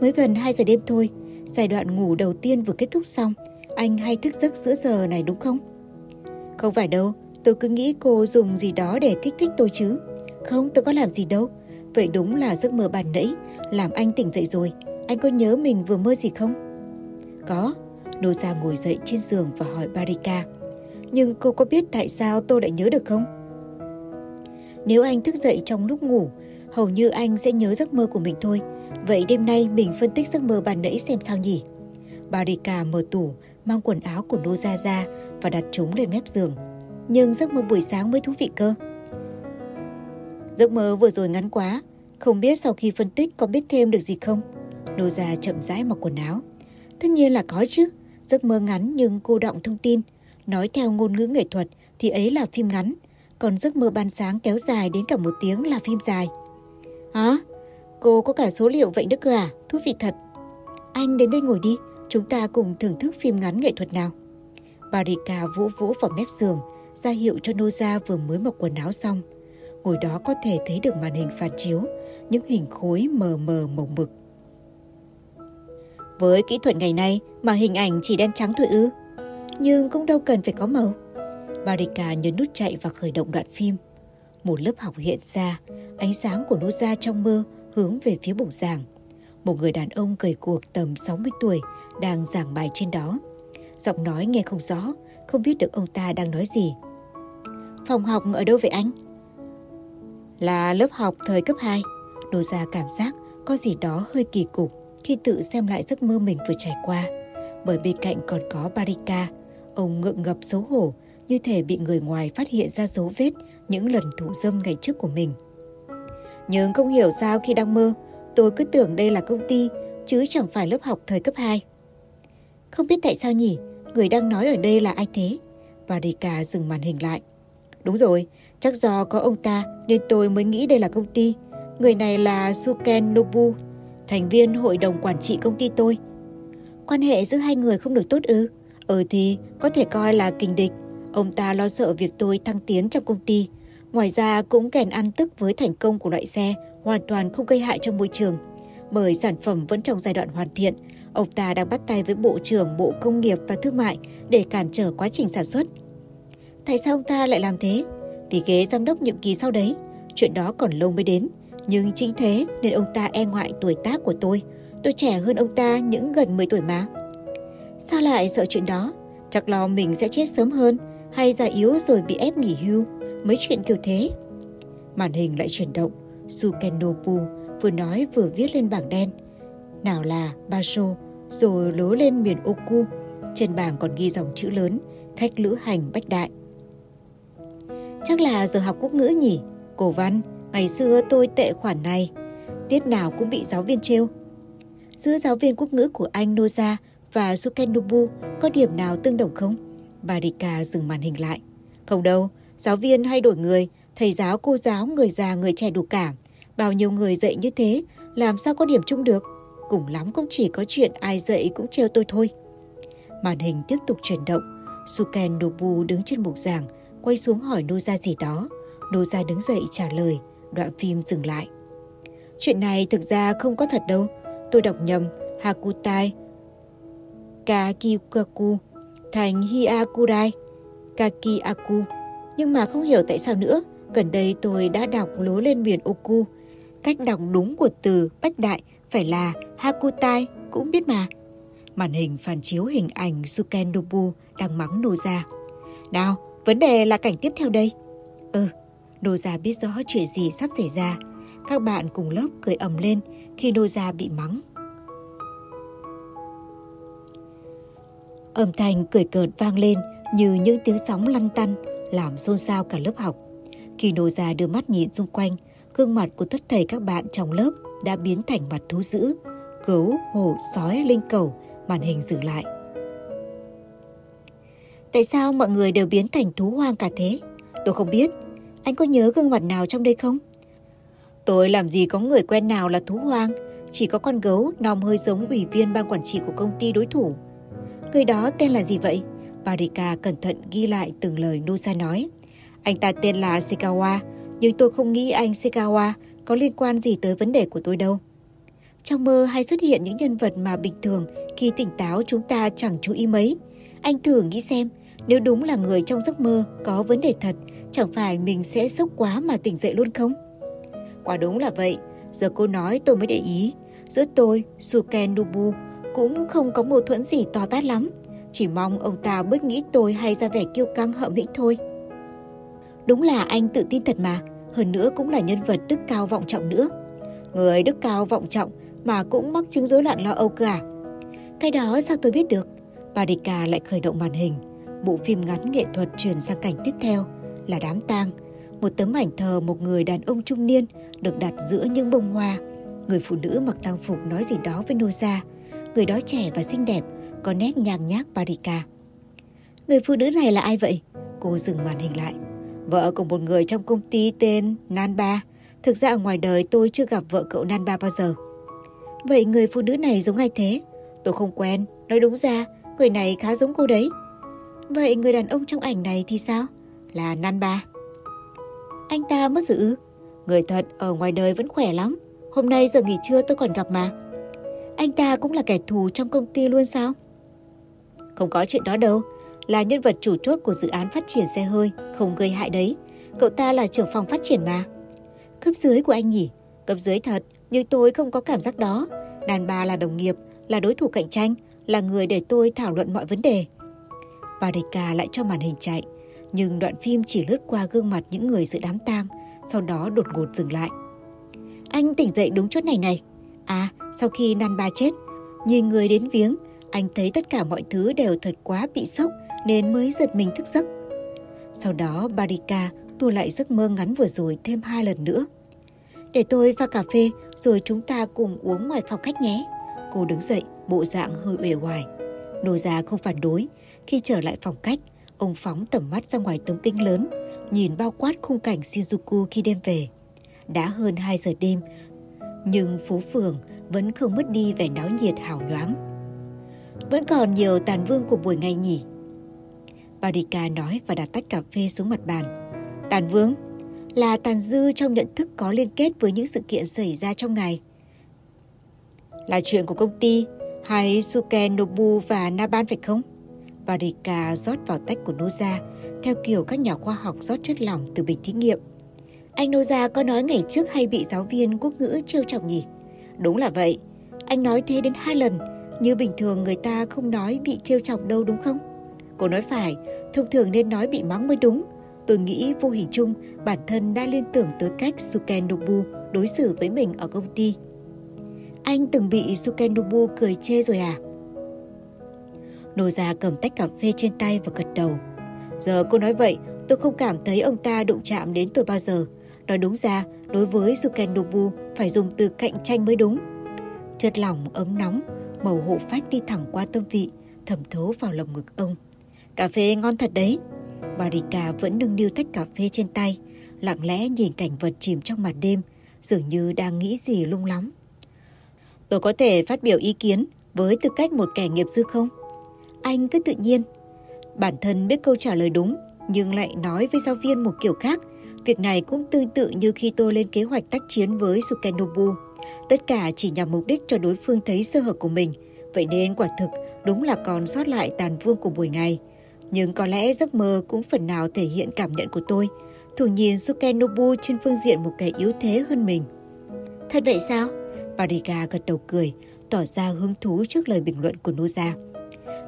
Mới gần 2 giờ đêm thôi, giai đoạn ngủ đầu tiên vừa kết thúc xong. Anh hay thức giấc giữa giờ này đúng không? Không phải đâu, tôi cứ nghĩ cô dùng gì đó để kích thích tôi chứ. Không, tôi có làm gì đâu. Vậy đúng là giấc mơ bàn nãy, làm anh tỉnh dậy rồi. Anh có nhớ mình vừa mơ gì không? Có, Noza ngồi dậy trên giường và hỏi Barika. Nhưng cô có biết tại sao tôi lại nhớ được không? Nếu anh thức dậy trong lúc ngủ, hầu như anh sẽ nhớ giấc mơ của mình thôi. Vậy đêm nay mình phân tích giấc mơ bàn nãy xem sao nhỉ? Barika mở tủ, mang quần áo của Noza ra và đặt chúng lên mép giường. Nhưng giấc mơ buổi sáng mới thú vị cơ. Giấc mơ vừa rồi ngắn quá, không biết sau khi phân tích có biết thêm được gì không? Noza chậm rãi mặc quần áo. Tất nhiên là có chứ, giấc mơ ngắn nhưng cô động thông tin. Nói theo ngôn ngữ nghệ thuật thì ấy là phim ngắn, còn giấc mơ ban sáng kéo dài đến cả một tiếng là phim dài. Hả? Cô có cả số liệu vậy đức cơ à? Thú vị thật. Anh đến đây ngồi đi, chúng ta cùng thưởng thức phim ngắn nghệ thuật nào. Barika vỗ vỗ vào mép giường, ra hiệu cho Noza vừa mới mặc quần áo xong. Ngồi đó có thể thấy được màn hình phản chiếu, những hình khối mờ mờ màu mực. Với kỹ thuật ngày nay mà hình ảnh chỉ đen trắng thôi ư. Nhưng cũng đâu cần phải có màu. Barika nhấn nút chạy và khởi động đoạn phim. Một lớp học hiện ra, ánh sáng của Noza trong mơ hướng về phía bục giảng. Một người đàn ông gầy cuộc tầm 60 tuổi đang giảng bài trên đó. Giọng nói nghe không rõ, không biết được ông ta đang nói gì. Phòng học ở đâu vậy anh? Là lớp học thời cấp 2. Noza cảm giác có gì đó hơi kỳ cục khi tự xem lại giấc mơ mình vừa trải qua. Bởi bên cạnh còn có Barika, ông ngượng ngập xấu hổ như thể bị người ngoài phát hiện ra dấu vết những lần thủ dâm ngày trước của mình. Nhưng không hiểu sao khi đang mơ, tôi cứ tưởng đây là công ty, chứ chẳng phải lớp học thời cấp 2. Không biết tại sao nhỉ, người đang nói ở đây là ai thế? Varika dừng màn hình lại. Đúng rồi, chắc do có ông ta nên tôi mới nghĩ đây là công ty. Người này là Suken Nobu, thành viên hội đồng quản trị công ty tôi. Quan hệ giữa hai người không được tốt ư? Ừ thì có thể coi là kình địch. Ông ta lo sợ việc tôi thăng tiến trong công ty. Ngoài ra cũng kèn ăn tức với thành công của loại xe hoàn toàn không gây hại cho môi trường. Bởi sản phẩm vẫn trong giai đoạn hoàn thiện, ông ta đang bắt tay với Bộ trưởng Bộ Công nghiệp và Thương mại để cản trở quá trình sản xuất. Tại sao ông ta lại làm thế? Vì ghế giám đốc nhiệm kỳ sau đấy, chuyện đó còn lâu mới đến. Nhưng chính thế nên ông ta e ngại tuổi tác của tôi. Tôi trẻ hơn ông ta những gần 10 tuổi mà. Sao lại sợ chuyện đó? Chắc lo mình sẽ chết sớm hơn hay già yếu rồi bị ép nghỉ hưu. Mấy chuyện kiểu thế. Màn hình lại chuyển động. Sukenobu vừa nói vừa viết lên bảng đen. Nào là Basho rồi lố lên miền Oku. Trên bảng còn ghi dòng chữ lớn khách lữ hành Bách Đại. Chắc là giờ học quốc ngữ nhỉ? Cổ văn, ngày xưa tôi tệ khoản này. Tiết nào cũng bị giáo viên trêu. Giữa giáo viên quốc ngữ của anh Noza và Sukenobu có điểm nào tương đồng không? Barika dừng màn hình lại. Không đâu, giáo viên hay đổi người, thầy giáo, cô giáo, người già, người trẻ đủ cả. Bao nhiêu người dạy như thế, làm sao có điểm chung được? Cùng lắm cũng chỉ có chuyện ai dạy cũng trêu tôi thôi. Màn hình tiếp tục chuyển động. Suken Nobu đứng trên bục giảng, quay xuống hỏi Noza gì đó. Noza đứng dậy trả lời, đoạn phim dừng lại. Chuyện này thực ra không có thật đâu. Tôi đọc nhầm Hakutai Kakikaku thành Hiakurai Kakiaku. Nhưng mà không hiểu tại sao nữa, gần đây tôi đã đọc lố lên miền Oku. Cách đọc đúng của từ Bách Đại phải là Hakutai, cũng biết mà. Màn hình phản chiếu hình ảnh Sukendobu đang mắng Noza. Nào, vấn đề là cảnh tiếp theo đây. Ừ, Noza biết rõ chuyện gì sắp xảy ra. Các bạn cùng lớp cười ầm lên khi Noza bị mắng. Âm thanh cười cợt vang lên như những tiếng sóng lăn tăn làm xôn xao cả lớp học. Khi già đưa mắt nhìn xung quanh, gương mặt của tất thầy các bạn trong lớp đã biến thành mặt thú dữ. gấu, hổ, sói, linh cầu, màn hình dừng lại. Tại sao mọi người đều biến thành thú hoang cả thế? Tôi không biết. Anh có nhớ gương mặt nào trong đây không? Tôi làm gì có người quen nào là thú hoang, chỉ có con gấu nòm hơi giống ủy viên ban quản trị của công ty đối thủ. Người đó tên là gì vậy? Barika cẩn thận ghi lại từng lời Nusa nói. Anh ta tên là Sekawa, nhưng tôi không nghĩ anh Sekawa có liên quan gì tới vấn đề của tôi đâu. Trong mơ hay xuất hiện những nhân vật mà bình thường khi tỉnh táo chúng ta chẳng chú ý mấy. Anh thử nghĩ xem, nếu đúng là người trong giấc mơ có vấn đề thật, chẳng phải mình sẽ sốc quá mà tỉnh dậy luôn không? Quả đúng là vậy, giờ cô nói tôi mới để ý. Giữa tôi, Suken Nubu cũng không có mâu thuẫn gì to tát lắm. Chỉ mong ông ta bớt nghĩ tôi hay ra vẻ kiêu căng hậm hĩnh thôi. Đúng là anh tự tin thật mà, hơn nữa cũng là nhân vật đức cao vọng trọng nữa. Người đức cao vọng trọng mà cũng mắc chứng rối loạn lo âu cơ à? Cái đó sao tôi biết được? Barika lại khởi động màn hình. Bộ phim ngắn nghệ thuật chuyển sang cảnh tiếp theo là đám tang. Một tấm ảnh thờ một người đàn ông trung niên được đặt giữa những bông hoa. Người phụ nữ mặc tang phục nói gì đó với Noza. Người đó trẻ và xinh đẹp, có nét nhàng nhác Parika. Người phụ nữ này là ai vậy? Cô dừng màn hình lại. Vợ của một người trong công ty tên Nanba. Thực ra ở ngoài đời tôi chưa gặp vợ cậu Nanba bao giờ. Vậy người phụ nữ này giống ai thế? Tôi không quen, nói đúng ra, người này khá giống cô đấy. Vậy người đàn ông trong ảnh này thì sao? Là Nanba. Anh ta mất rồi ư? Người thật ở ngoài đời vẫn khỏe lắm. Hôm nay giờ nghỉ trưa tôi còn gặp mà. Anh ta cũng là kẻ thù trong công ty luôn sao? Không có chuyện đó đâu. Là nhân vật chủ chốt của dự án phát triển xe hơi, không gây hại đấy. Cậu ta là trưởng phòng phát triển mà. Cấp dưới của anh nhỉ? Cấp dưới thật, nhưng tôi không có cảm giác đó. Đàn bà là đồng nghiệp, là đối thủ cạnh tranh, là người để tôi thảo luận mọi vấn đề. Varika lại cho màn hình chạy, nhưng đoạn phim chỉ lướt qua gương mặt những người dự đám tang, sau đó đột ngột dừng lại. Anh tỉnh dậy đúng chỗ này này. À, sau khi Nan Ba chết, nhìn người đến viếng, anh thấy tất cả mọi thứ đều thật quá bị sốc nên mới giật mình thức giấc. Sau đó Barika tua lại giấc mơ ngắn vừa rồi thêm hai lần nữa. Để tôi pha cà phê rồi chúng ta cùng uống ngoài phòng khách nhé. Cô đứng dậy, bộ dạng hơi uể oải. Nô già không phản đối. Khi trở lại phòng khách, ông phóng tầm mắt ra ngoài tấm kính lớn, nhìn bao quát khung cảnh Shinjuku khi đêm về. Đã hơn 2 giờ đêm, nhưng phố phường vẫn không mất đi vẻ náo nhiệt hào nhoáng. Vẫn còn nhiều tàn vương của buổi ngày nhỉ? Barika nói và đặt tách cà phê xuống mặt bàn. Tàn vương là tàn dư trong nhận thức có liên kết với những sự kiện xảy ra trong ngày. Là chuyện của công ty hay Suke Nobu và Naban phải không? Barika rót vào tách của Noza theo kiểu các nhà khoa học rót chất lỏng từ bình thí nghiệm. Anh Noza có nói ngày trước hay bị giáo viên quốc ngữ trêu chọc nhỉ? Đúng là vậy. Anh nói thế đến hai lần, như bình thường người ta không nói bị trêu chọc đâu đúng không? Cô nói phải, thông thường nên nói bị mắng mới đúng. Tôi nghĩ vô hình chung bản thân đã liên tưởng tới cách Sukenobu đối xử với mình ở công ty. Anh từng bị Sukenobu cười chê rồi à? Nô già cầm tách cà phê trên tay và gật đầu. Giờ cô nói vậy, tôi không cảm thấy ông ta đụng chạm đến tôi bao giờ. Nói đúng ra, đối với Sukenobu phải dùng từ cạnh tranh mới đúng. Chất lỏng ấm nóng, màu hộ phách đi thẳng qua tâm vị, thẩm thấu vào lồng ngực ông. Cà phê ngon thật đấy. Barika vẫn nâng niu tách cà phê trên tay, lặng lẽ nhìn cảnh vật chìm trong màn đêm, dường như đang nghĩ gì lung lắm. Tôi có thể phát biểu ý kiến với tư cách một kẻ nghiệp dư không? Anh cứ tự nhiên. Bản thân biết câu trả lời đúng, nhưng lại nói với giáo viên một kiểu khác. Việc này cũng tương tự như khi tôi lên kế hoạch tác chiến với Sukenobu. Tất cả chỉ nhằm mục đích cho đối phương thấy sơ hở của mình. Vậy nên quả thực đúng là còn sót lại tàn vương của buổi ngày. Nhưng có lẽ giấc mơ cũng phần nào thể hiện cảm nhận của tôi. Thủ nhìn Sukenobu trên phương diện một kẻ yếu thế hơn mình. Thật vậy sao? Parika gật đầu cười, tỏ ra hứng thú trước lời bình luận của Noza.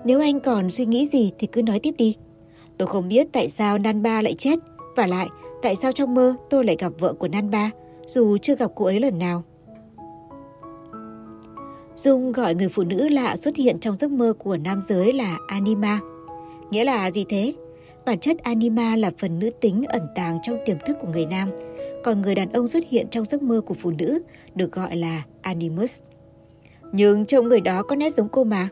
Nếu anh còn suy nghĩ gì thì cứ nói tiếp đi. Tôi không biết tại sao Nanba lại chết. Và lại, tại sao trong mơ tôi lại gặp vợ của Nanba, dù chưa gặp cô ấy lần nào. Dung gọi người phụ nữ lạ xuất hiện trong giấc mơ của nam giới là Anima. Nghĩa là gì thế? Bản chất Anima là phần nữ tính ẩn tàng trong tiềm thức của người nam, còn người đàn ông xuất hiện trong giấc mơ của phụ nữ được gọi là Animus. Nhưng trông người đó có nét giống cô mà.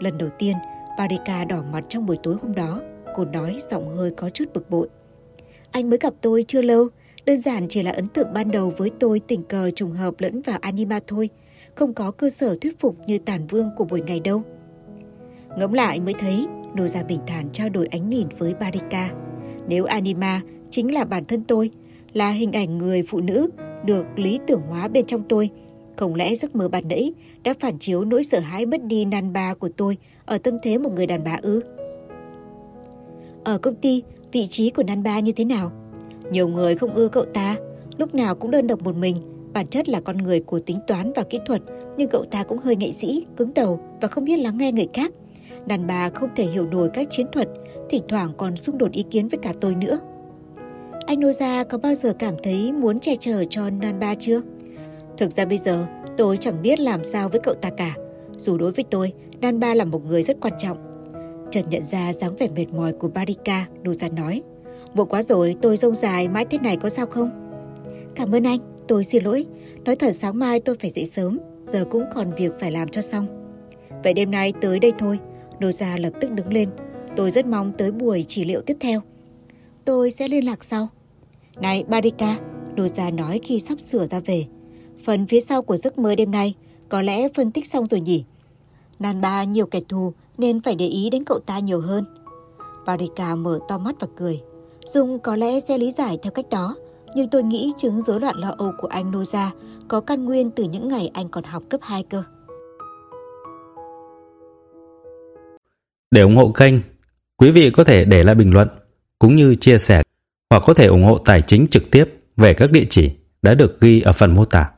Lần đầu tiên, Barika đỏ mặt trong buổi tối hôm đó. Cô nói giọng hơi có chút bực bội. Anh mới gặp tôi chưa lâu, đơn giản chỉ là ấn tượng ban đầu với tôi tình cờ trùng hợp lẫn vào anima thôi, không có cơ sở thuyết phục như tàn vương của buổi ngày đâu. Ngẫm lại mới thấy, nô gia bình thản trao đổi ánh nhìn với Barika. Nếu anima chính là bản thân tôi, là hình ảnh người phụ nữ được lý tưởng hóa bên trong tôi, không lẽ giấc mơ ban nãy đã phản chiếu nỗi sợ hãi mất đi nan ba của tôi ở tâm thế một người đàn bà ư? Ở công ty, vị trí của nan ba như thế nào? Nhiều người không ưa cậu ta, lúc nào cũng đơn độc một mình, bản chất là con người của tính toán và kỹ thuật, nhưng cậu ta cũng hơi nghệ sĩ, cứng đầu và không biết lắng nghe người khác. Đàn bà không thể hiểu nổi các chiến thuật, thỉnh thoảng còn xung đột ý kiến với cả tôi nữa. Anh Noza có bao giờ cảm thấy muốn che chở cho Nan Ba chưa? Thực ra bây giờ tôi chẳng biết làm sao với cậu ta cả. Dù đối với tôi, Nan Ba là một người rất quan trọng. Trần nhận ra dáng vẻ mệt mỏi của Barika, Noza nói. Muộn quá rồi, tôi rông dài mãi thế này có sao không? Cảm ơn anh, tôi xin lỗi. Nói thật sáng mai tôi phải dậy sớm, giờ cũng còn việc phải làm cho xong. Vậy đêm nay tới đây thôi. Noza lập tức đứng lên. Tôi rất mong tới buổi trị liệu tiếp theo. Tôi sẽ liên lạc sau. Này Barika, Noza nói khi sắp sửa ra về. Phần phía sau của giấc mơ đêm nay có lẽ phân tích xong rồi nhỉ? Nan ba nhiều kẻ thù nên phải để ý đến cậu ta nhiều hơn. Barika mở to mắt và cười. Dung có lẽ sẽ lý giải theo cách đó, nhưng tôi nghĩ chứng rối loạn lo âu của anh Noza có căn nguyên từ những ngày anh còn học cấp 2 cơ. Để ủng hộ kênh, quý vị có thể để lại bình luận cũng như chia sẻ hoặc có thể ủng hộ tài chính trực tiếp về các địa chỉ đã được ghi ở phần mô tả.